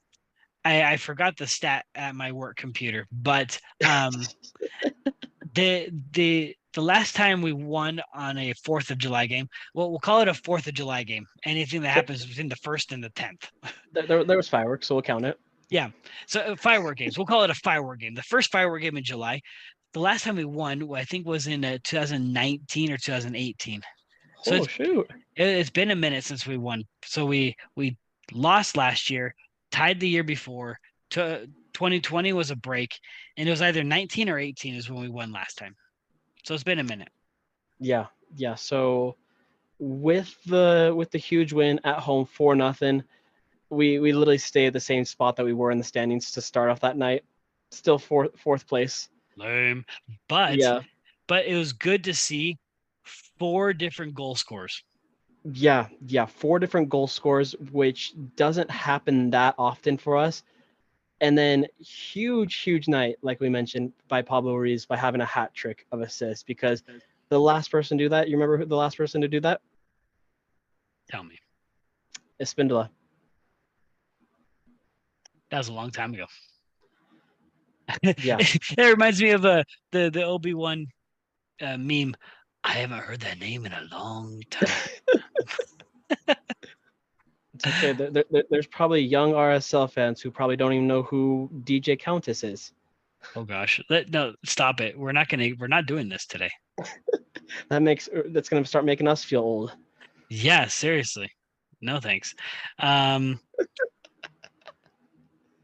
Speaker 1: I, I forgot the stat at my work computer, but um, the the the last time we won on a Fourth of July game, well, we'll call it a Fourth of July game. Anything that happens between the first and the tenth.
Speaker 2: There, there, was fireworks, so we'll count it.
Speaker 1: Yeah. So uh, firework games. We'll call it a firework game. The first firework game in July. The last time we won, I think, was in uh, 2019 or 2018. So
Speaker 2: oh
Speaker 1: it's,
Speaker 2: shoot!
Speaker 1: it, it's been a minute since we won. So we we lost last year, tied the year before. To 2020 was a break, and it was either 19 or 18 is when we won last time. So it's been a minute.
Speaker 2: Yeah, yeah. So with the with the huge win at home for nothing, we we literally stay at the same spot that we were in the standings to start off that night. Still fourth fourth place.
Speaker 1: Lame. But
Speaker 2: Yeah,
Speaker 1: but it was good to see four different goal scores.
Speaker 2: yeah, yeah. Four different goal scores, which doesn't happen that often for us. And then huge, huge night, like we mentioned, by Pablo Ruiz by having a hat trick of assists because the last person to do that, you remember who the last person to do that?
Speaker 1: Tell me.
Speaker 2: Espindola.
Speaker 1: That was a long time ago.
Speaker 2: Yeah.
Speaker 1: it reminds me of uh, the the Obi Wan uh, meme. I haven't heard that name in a long time.
Speaker 2: Okay. There, there- there- there's probably young RSL fans who probably don't even know who DJ Countess is.
Speaker 1: oh gosh, Let, no, stop it. We're not gonna. We're not doing this today.
Speaker 2: That makes er, that's gonna start making us feel old.
Speaker 1: Yeah, seriously. No thanks. Um.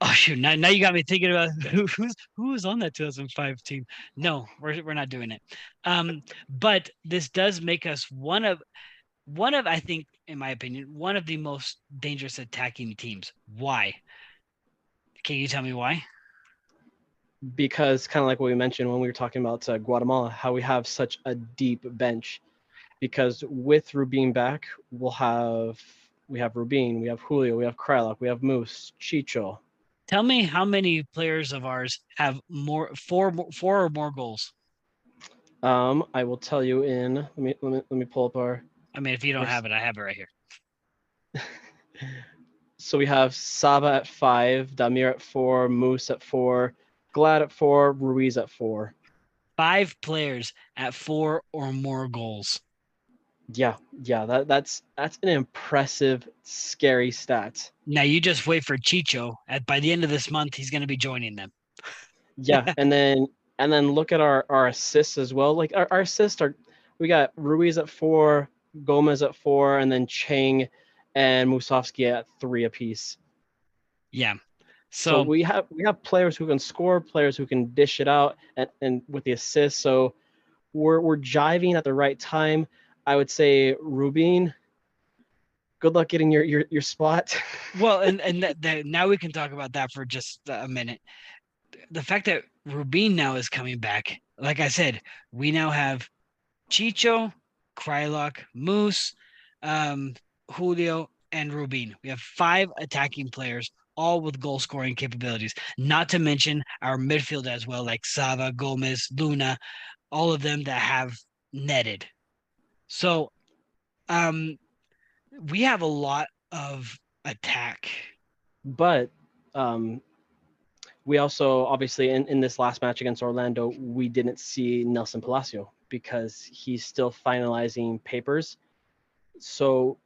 Speaker 1: Oh shoot! Now, now you got me thinking about who, who's who was on that 2005 team. No, we're we're not doing it. Um, but this does make us one of one of I think, in my opinion, one of the most dangerous attacking teams. Why? Can you tell me why?
Speaker 2: because kind of like what we mentioned when we were talking about uh, Guatemala, how we have such a deep bench. Because with Rubin back, we'll have we have Rubin, we have Julio, we have Kreilach, we have Moose, Chicho.
Speaker 1: Tell me how many players of ours have more four four or more goals.
Speaker 2: Um, I will tell you in. Let me let me let me pull up our.
Speaker 1: I mean, if you don't have it, I have it right here.
Speaker 2: So we have Sava at five, Damir at four, Moose at four, Glad at four, Ruiz at four.
Speaker 1: Five players at four or more goals.
Speaker 2: Yeah, yeah, that that's that's an impressive, scary stat.
Speaker 1: Now you just wait for Chicho. At by the end of this month, he's going to be joining them.
Speaker 2: Yeah, and then and then look at our our assists as well. Like our, our assists are, we got Ruiz at four, Gomez at four, and then Chang and Musovski at three apiece.
Speaker 1: Yeah.
Speaker 2: So,
Speaker 1: So,
Speaker 2: we have we have players who can score, players who can dish it out, and, and with the assists. So we're we're jiving at the right time. I would say Rubin. Good luck getting your your, your spot.
Speaker 1: well, and and that, that now we can talk about that for just a minute. The fact that Rubin now is coming back, like I said, we now have Chicho, Kreilach, Moose, um, Julio, and Rubin. We have five attacking players, all with goal scoring capabilities. Not to mention our midfield as well, like Sava, Gomez, Luna, all of them that have netted. So, um, we have a lot of attack.
Speaker 2: but um, we also obviously in, in this last match against Orlando, we didn't see Nelson Palacio because he's still finalizing papers. So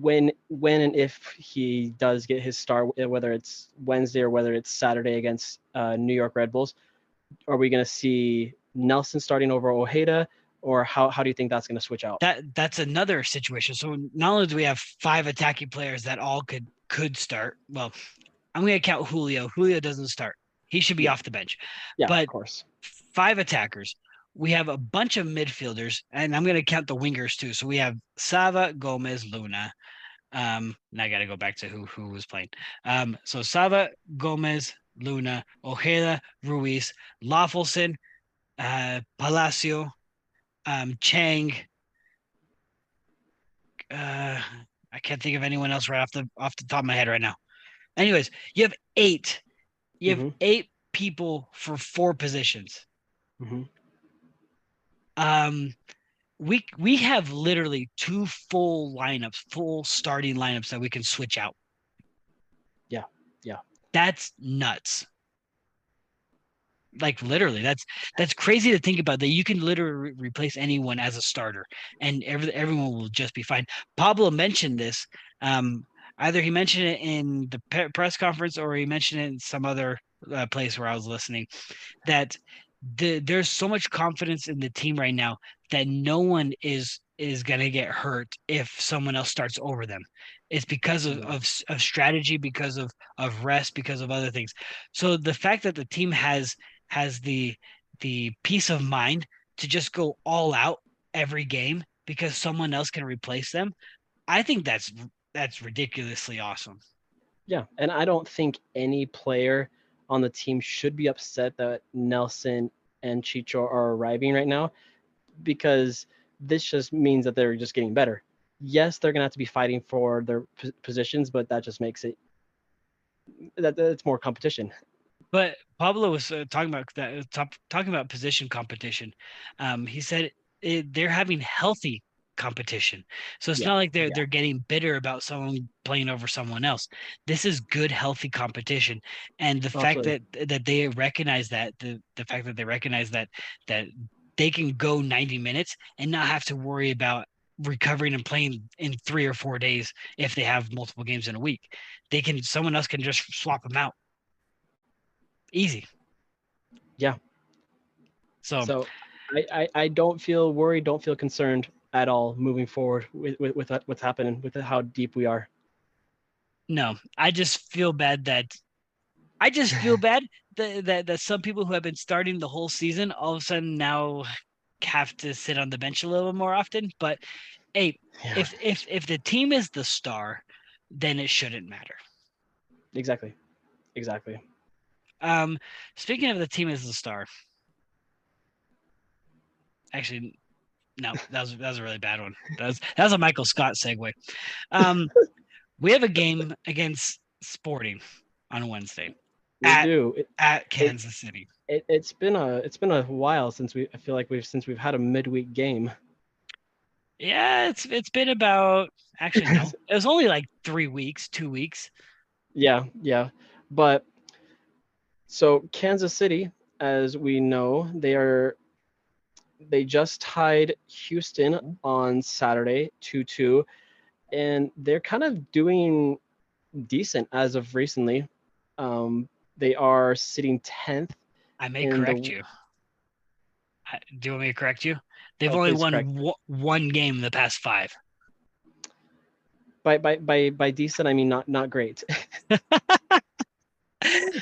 Speaker 2: when when and if he does get his start, whether it's Wednesday or whether it's Saturday against uh, New York Red Bulls, are we going to see Nelson starting over Ojeda, or how how do you think that's going to switch out?
Speaker 1: That that's another situation. So not only do we have five attacking players that all could could start. Well, I'm going to count Julio. Julio doesn't start. He should be
Speaker 2: Yeah.
Speaker 1: off the bench.
Speaker 2: yeah,
Speaker 1: but-
Speaker 2: of course.
Speaker 1: Five attackers. We have a bunch of midfielders, and I'm going to count the wingers too. So we have Sava, Gomez, Luna. Um, and I got to go back to who who was playing. Um, so Sava, Gomez, Luna, Ojeda, Ruiz, Löffelsend, uh, Palacio, um, Chang. Uh, I can't think of anyone else right off the off the top of my head right now. Anyways, you have eight. You have
Speaker 2: Mhm.
Speaker 1: eight people for four positions.
Speaker 2: Mhm.
Speaker 1: Um, we we have literally two full lineups, full starting lineups that we can switch out.
Speaker 2: Yeah, yeah.
Speaker 1: That's nuts. Like literally, that's that's crazy to think about. That you can literally re- replace anyone as a starter, and every, everyone will just be fine. Pablo mentioned this. Um, either he mentioned it in the pe- press conference or he mentioned it in some other uh, place where I was listening. That the, there's so much confidence in the team right now that no one is is going to get hurt if someone else starts over them. It's because of, of, of strategy, because of of rest, because of other things. So the fact that the team has has the the peace of mind to just go all out every game because someone else can replace them, I think that's that's ridiculously awesome.
Speaker 2: Yeah, and I don't think any player on the team should be upset that Nelson and Chicho are arriving right now because this just means that they're just getting better. Yes, they're going to have to be fighting for their positions, but that just makes it that it's more competition.
Speaker 1: But Pablo was uh, talking about that, uh, top, talking about position competition. Um, he said it, they're having healthy competition. So it's yeah, not like they're yeah. they're getting bitter about someone playing over someone else. This is good, healthy competition. And the fact that that they recognize that the the fact that they recognize that that they can go 90 minutes and not have to worry about recovering and playing in three or four days if they have multiple games in a week. They can someone else can just swap them out. Easy.
Speaker 2: Yeah.
Speaker 1: So,
Speaker 2: so I, I, I don't feel worried, don't feel concerned at all moving forward with, with, with what's happening, with how deep we are.
Speaker 1: No, I just feel bad that I just feel bad that, that that some people who have been starting the whole season all of a sudden now have to sit on the bench a little more often. But hey, yeah. if if if the team is the star, then it shouldn't matter.
Speaker 2: Exactly. Exactly.
Speaker 1: Um, speaking of the team as the star, actually, no, that was that was a really bad one. That was that was a Michael Scott segue. Um, we have a game against Sporting on Wednesday.
Speaker 2: We at, do
Speaker 1: it, at Kansas
Speaker 2: it,
Speaker 1: City.
Speaker 2: It, it's been a it's been a while since we I feel like we've since we've had a midweek game.
Speaker 1: Yeah, it's it's been about actually no, it was only like three weeks, two weeks.
Speaker 2: Yeah, yeah, but so Kansas City, as we know, they are they just tied Houston on Saturday 2-2 and they're kind of doing decent as of recently. Um, they are sitting 10th.
Speaker 1: I may correct the... you. Do you want me to correct you? They've oh, only won w- one game in the past five.
Speaker 2: By by by by decent, I mean not not great.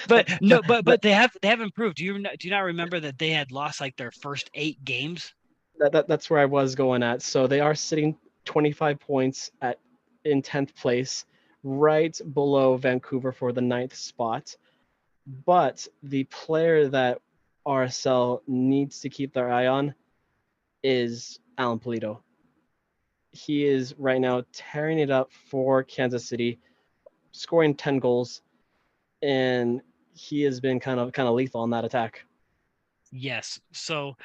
Speaker 1: but no, but but they have they have improved. Do you do you not remember that they had lost like their first eight games?
Speaker 2: That, that that's where I was going at. So they are sitting 25 points at in 10th place, right below Vancouver for the ninth spot. But the player that RSL needs to keep their eye on is Alan Pulido. He is right now tearing it up for Kansas City, scoring 10 goals and he has been kind of kind of lethal on that attack.
Speaker 1: Yes. So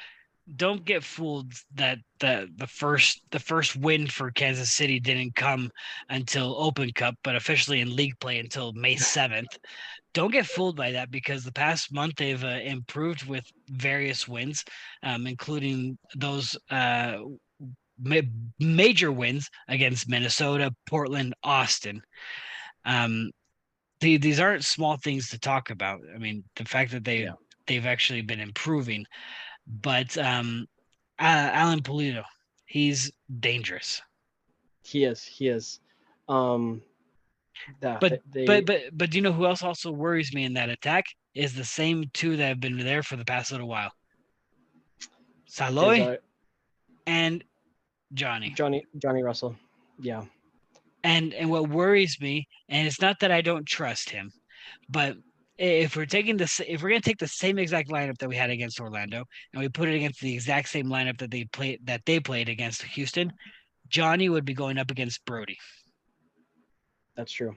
Speaker 1: don't get fooled that the the first the first win for Kansas City didn't come until Open Cup, but officially in league play until May seventh. don't get fooled by that because the past month they've uh, improved with various wins, um, including those uh, ma- major wins against Minnesota, Portland, Austin. Um, the, these aren't small things to talk about. I mean, the fact that they yeah. they've actually been improving, but um, uh, Alan Pulido, he's dangerous.
Speaker 2: He is. He is. Um,
Speaker 1: but they, but but but do you know who else also worries me in that attack is the same two that have been there for the past little while. Salloi and Johnny.
Speaker 2: Johnny Johnny Russell. Yeah
Speaker 1: and and what worries me and it's not that i don't trust him but if we're taking this if we're going to take the same exact lineup that we had against orlando and we put it against the exact same lineup that they played that they played against houston johnny would be going up against brody
Speaker 2: that's true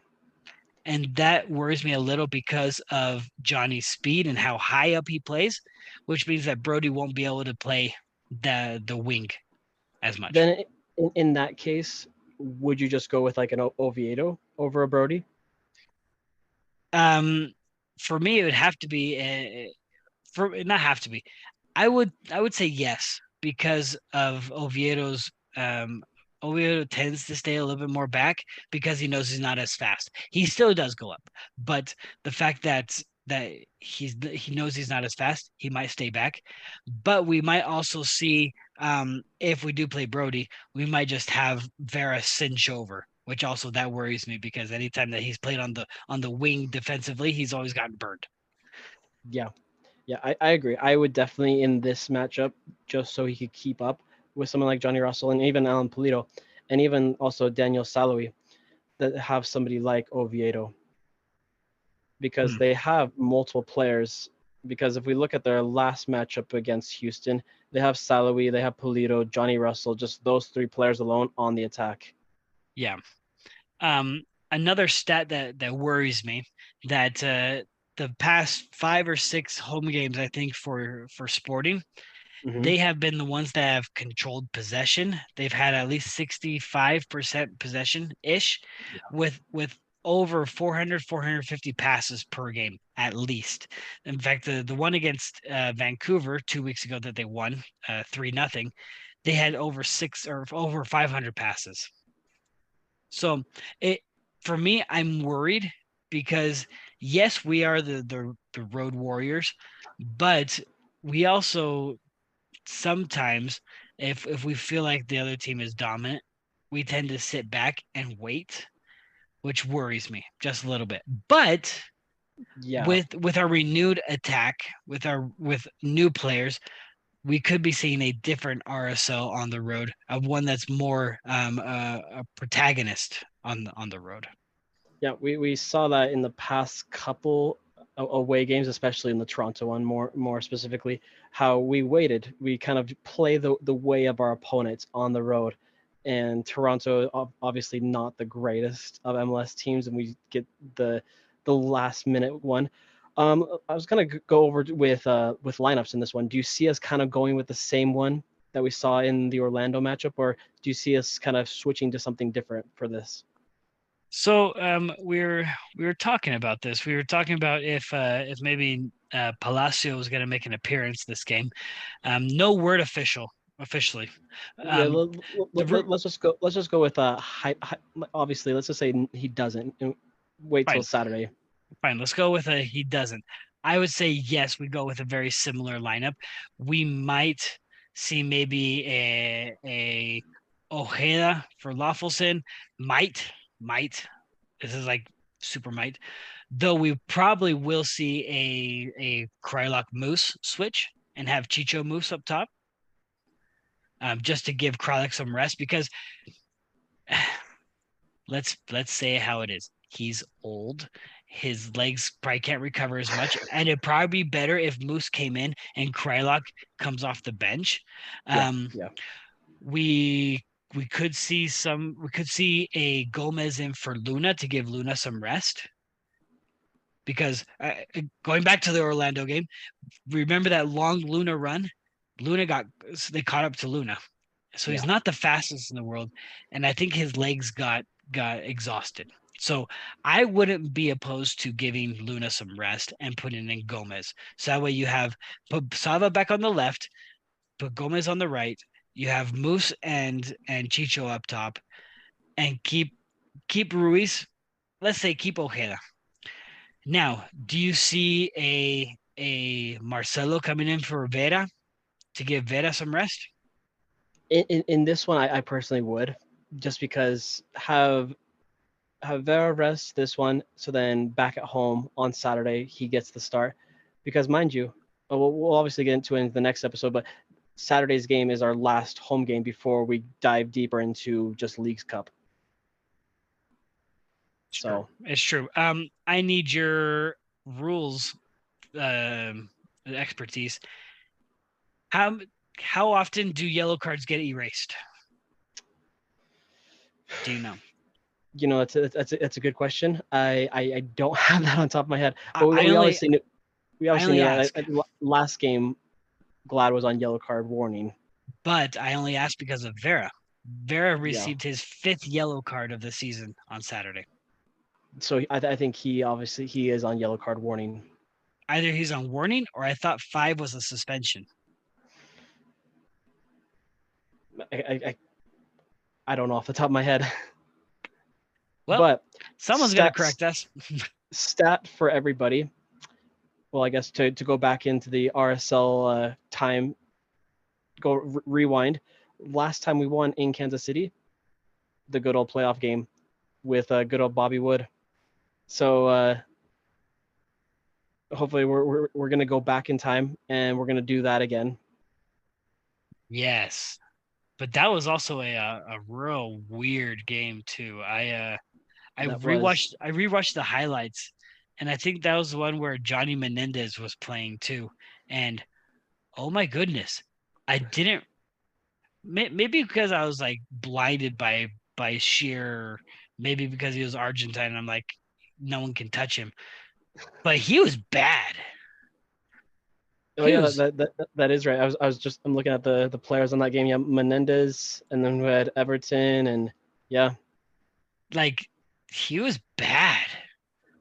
Speaker 1: and that worries me a little because of johnny's speed and how high up he plays which means that brody won't be able to play the the wing as much.
Speaker 2: Then in, in that case, would you just go with like an Oviedo over a Brody?
Speaker 1: Um, for me, it would have to be uh, for not have to be. I would I would say yes because of Oviedo's. Um, Oviedo tends to stay a little bit more back because he knows he's not as fast. He still does go up, but the fact that that he's he knows he's not as fast, he might stay back. But we might also see um, if we do play Brody, we might just have Vera cinch over, which also that worries me because anytime that he's played on the on the wing defensively, he's always gotten burned.
Speaker 2: Yeah, yeah, I, I agree. I would definitely in this matchup just so he could keep up with someone like Johnny Russell and even Alan Pulido, and even also Daniel Salloi, that have somebody like Oviedo because
Speaker 1: Hmm.
Speaker 2: they have multiple players. Because if we look at their last matchup against Houston, they have Salloi, they have Pulido, Johnny Russell, just those three players alone on the attack.
Speaker 1: Yeah. Um, another stat that that worries me that uh, the past five or six home games, I think for for Sporting,
Speaker 2: Mhm.
Speaker 1: they have been the ones that have controlled possession. They've had at least sixty five percent possession ish, with with over 400 450 passes per game at least. In fact the, the one against uh, vancouver two weeks ago that they won uh, three nothing they had over six or over 500 passes. So it for me i'm worried because yes we are the the, the road warriors but we also sometimes if if we feel like the other team is dominant we tend to sit back and wait which worries me just a little bit. But
Speaker 2: Yeah.
Speaker 1: with with our renewed attack, with our with new players, we could be seeing a different RSL on the road, of one that's more um, uh, a protagonist on the on the road.
Speaker 2: Yeah, we, we saw that in the past couple away games, especially in the Toronto one, more more specifically, how we waited. We kind of play the, the way of our opponents on the road. And Toronto, obviously not the greatest of MLS teams, and we get the the last minute one. Um, I was gonna go over with uh, with lineups in this one. Do you see us kind of going with the same one that we saw in the Orlando matchup, or do you see us kind of switching to something different for this?
Speaker 1: So um, we're we were talking about this. We were talking about if uh, if maybe uh, Palacio was going to make an appearance this game. Um, no word official officially.
Speaker 2: yeah,
Speaker 1: Um,
Speaker 2: let,
Speaker 1: the ru-
Speaker 2: us just go. Let's just go with uh, hi, hi, obviously. Let's just say he doesn't. Wait till Saturday.
Speaker 1: Fine, let's go with a he doesn't. I would say yes, we go with a very similar lineup. We might see maybe a a Ojeda for Löffelsend. Might, might. This is like super might. Though we probably will see a a Kreilach Moose switch and have Chicho Moose up top. Um, just to give Kreilach some rest because let's let's say how it is. He's old his legs probably can't recover as much. And it'd probably be better if Moose came in and Kreilach comes off the bench.
Speaker 2: Yeah,
Speaker 1: Um,
Speaker 2: yeah.
Speaker 1: We we could see some. We could see a Gomez in for Luna to give Luna some rest. Because uh, uh, going back to the Orlando game, remember that long Luna run? Luna got so they caught up to Luna, so he's
Speaker 2: Yeah.
Speaker 1: not the fastest in the world, and I think his legs got got exhausted. So I wouldn't be opposed to giving Luna some rest and putting in Gomez. So that way you have put Sava back on the left, put Gomez on the right. You have Moose and and Chicho up top, and keep keep Ruiz. Let's say keep Ojeda. Now, do you see a a Marcelo coming in for Vera to give Vera some rest?
Speaker 2: In, in, in this one, I, I personally would, just because have have Vera rest this one, so then back at home on Saturday he gets the start. Because mind you, uh, we'll, we'll obviously get into it in the next episode, but Saturday's game is our last home game before we dive deeper into just Leagues Cup. So
Speaker 1: It's true. Um, I need your rules um expertise. How how often do yellow cards get erased? Do you know?
Speaker 2: you know, that's a, that's a, that's a good question. I, I I don't have that on top of my head. But we,
Speaker 1: I
Speaker 2: we
Speaker 1: only-
Speaker 2: obviously knew, we obviously knew that uh, last game, Glad was on yellow card warning.
Speaker 1: but I only asked because of Vera. Vera received his fifth yellow card of the season on Saturday.
Speaker 2: So I, I think he obviously he is on yellow card warning.
Speaker 1: Either he's on warning or I thought five was a suspension.
Speaker 2: I, I, I, don't know off the top of my head.
Speaker 1: Well,
Speaker 2: but
Speaker 1: someone's got to correct us.
Speaker 2: stat for everybody. Well, I guess to, to go back into the RSL uh, time, go re- rewind. Last time we won in Kansas City, the good old playoff game with uh, good old Bobby Wood. So uh, hopefully we're, we're, we're going to go back in time and we're going to do that again.
Speaker 1: Yes. But that was also a, a, a real weird game too. I uh I
Speaker 2: That
Speaker 1: rewatched
Speaker 2: was-
Speaker 1: I rewatched the highlights and I think that was the one where Johnny Menendez was playing too. And oh my goodness, I didn't maybe because I was like blinded by by sheer maybe because he was Argentine I'm like no one can touch him. But he was bad.
Speaker 2: Oh yeah, that, that, that, that is right. I was I was just I'm looking at the the players on that game. Yeah, Menendez, and then we had Everton, and yeah,
Speaker 1: Like he was bad.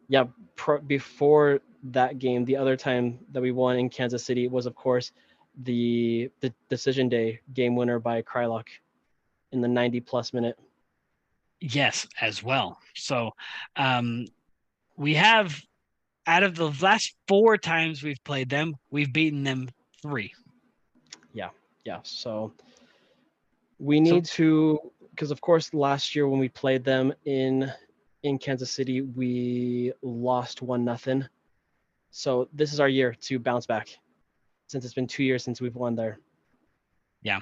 Speaker 2: yeah. Pro, before that game, the other time that we won in Kansas City was of course the the decision day game winner by Kreilach in the 90 plus minute.
Speaker 1: Yes, as well. So um we have out of the last four times we've played them, we've beaten them three.
Speaker 2: Yeah, yeah. so we need to because of course last year when we played them in in Kansas City, we lost one nothing. So this is our year to bounce back, since it's been two years since we've won there. Yeah,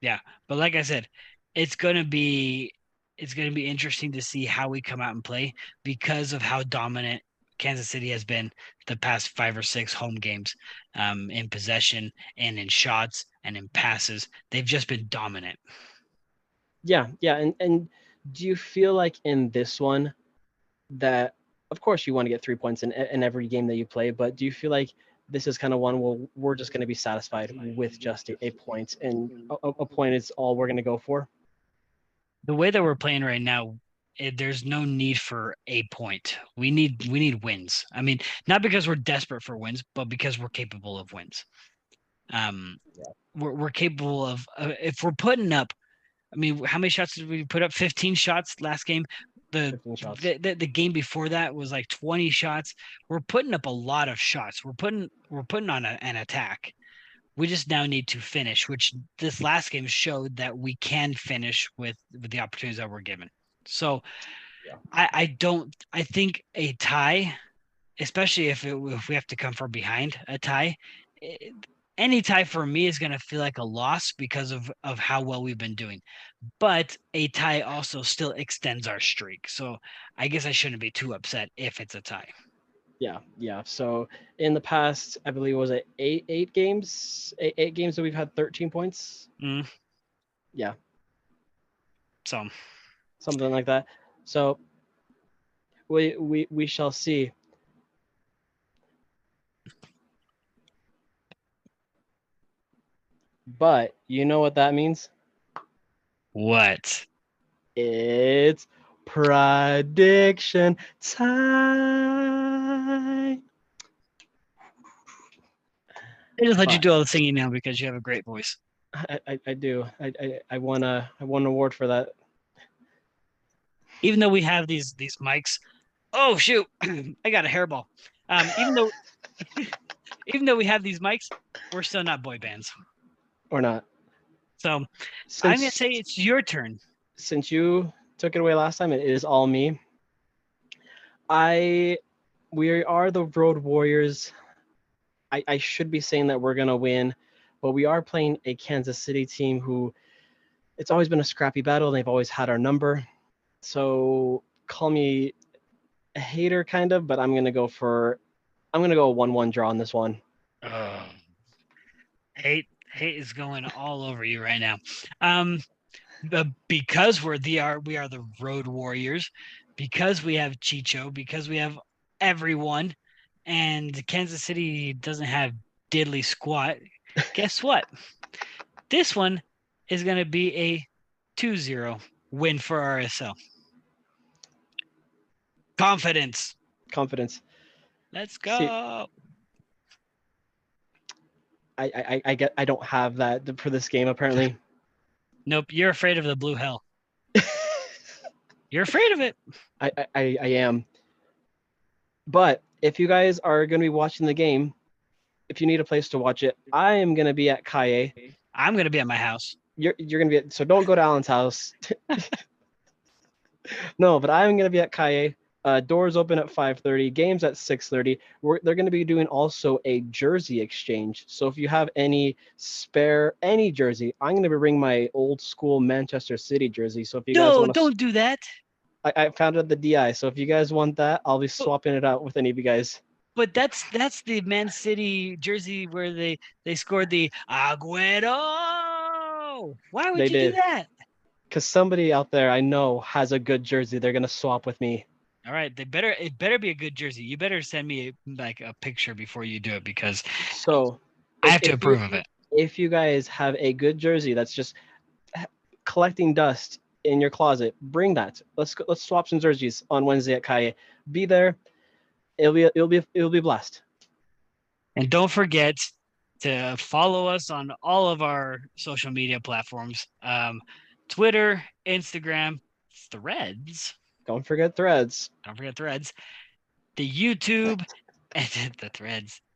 Speaker 2: yeah.
Speaker 1: But like I said, it's gonna be it's gonna be interesting to see how we come out and play because of how dominant Kansas City has been the past five or six home games um, in possession and in shots and in passes. They've just been dominant.
Speaker 2: Yeah, yeah, and and do you feel like in this one that of course you want to get three points in in every game that you play, but do you feel like this is kind of one where we're just going to be satisfied with just a, a point, and a, a point is all we're going to go for?
Speaker 1: the way that we're playing right now it, there's no need for a point. We need we need wins. I mean not because we're desperate for wins but because we're capable of wins. Um
Speaker 2: Yeah.
Speaker 1: we're, we're capable of uh, if we're putting up i mean how many shots did we put up? 15 shots last game? The the, the, the game before that was like 20 shots. We're putting up a lot of shots. We're putting we're putting on a, an attack. We just now need to finish which this last game showed that we can finish with with the opportunities that we're given so
Speaker 2: Yeah.
Speaker 1: i i don't i think a tie especially if it, if we have to come from behind a tie it, any tie for me is going to feel like a loss because of of how well we've been doing but a tie also still extends our streak so i guess i shouldn't be too upset if it's a tie
Speaker 2: Yeah, yeah. So in the past, I believe was it eight eight games, eight, eight games that we've had 13 points.
Speaker 1: Mm.
Speaker 2: Yeah,
Speaker 1: so
Speaker 2: something like that. So we we we shall see. But you know what that means?
Speaker 1: what
Speaker 2: It's prediction time.
Speaker 1: i just let you do all the singing now because you have a great voice
Speaker 2: I, I, I do. I, I, I won a I won an award for that.
Speaker 1: Even though we have these these mics oh shoot i got a hairball um even though even though we have these mics we're still not boy bands
Speaker 2: Or not.
Speaker 1: so i'm gonna say it's your turn
Speaker 2: since you took it away last time, it is all me. I we are the Road Warriors. I, I should be saying that we're gonna win, but we are playing a Kansas City team who it's always been a scrappy battle and they've always had our number. So call me a hater kind of, but I'm gonna go for I'm gonna go a one-one draw on this one.
Speaker 1: hate hate is going all over you right now um but because we're the are we are the road warriors because we have chicho because we have everyone and kansas city doesn't have diddly squat guess what This one is going to be a 2-0 win for RSL. Confidence.
Speaker 2: Confidence.
Speaker 1: Let's go.
Speaker 2: I, I I get I don't have that for this game apparently.
Speaker 1: Nope, you're afraid of the blue hell. You're afraid of it.
Speaker 2: I, I I I am. But if you guys are going to be watching the game, if you need a place to watch it, I am going to be at Kaye.
Speaker 1: I'm going to be at my house.
Speaker 2: You're you're going to be at, so don't go to Alan's house. no, but I'm going to be at Kaye. Uh, doors open at 5:30. Games at 6:30. We're, they're going to be doing also a jersey exchange. So if you have any spare any jersey, I'm going to bring my old school Manchester City jersey. So if you guys
Speaker 1: No,
Speaker 2: want to,
Speaker 1: don't do that.
Speaker 2: I, I found it at the DI. So if you guys want that, I'll be swapping it out with any of you guys.
Speaker 1: But that's that's the Man City jersey where they they scored the Aguero. Why would
Speaker 2: They
Speaker 1: you
Speaker 2: did.
Speaker 1: do that?
Speaker 2: Because somebody out there I know has a good jersey. They're going to swap with me.
Speaker 1: All right, they better it better be a good jersey. You better send me like a picture before you do it because
Speaker 2: So
Speaker 1: I have to
Speaker 2: if
Speaker 1: approve of it.
Speaker 2: if you guys have a good jersey that's just collecting dust in your closet, bring that. Let's go, let's swap some jerseys on Wednesday at Kaye. Be there. It'll be it'll be it'll be a blast.
Speaker 1: And don't forget to follow us on all of our social media platforms um, Twitter, Instagram, Threads.
Speaker 2: Don't forget threads.
Speaker 1: Don't forget Threads, the YouTube, and the Threads.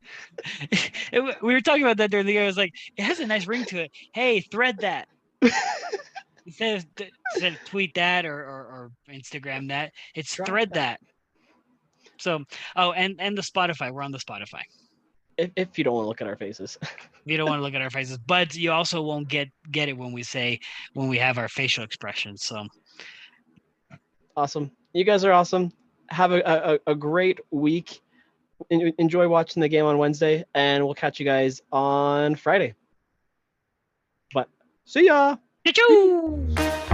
Speaker 1: It we were talking about that during the game. I was like, it has a nice ring to it. Hey, thread that. Instead of, instead of tweet that or, or, or Instagram that, it's
Speaker 2: Drop
Speaker 1: thread
Speaker 2: that.
Speaker 1: that. So, oh, and and the Spotify. We're on the Spotify.
Speaker 2: if, if you don't want to look at our faces.
Speaker 1: you don't want to look at our faces but you also won't get get it when we say when we have our facial expressions so
Speaker 2: awesome. You guys are awesome. Have a, a, a great week. En- enjoy watching the game on Wednesday, and we'll catch you guys on Friday. But see ya.
Speaker 1: Choo-choo!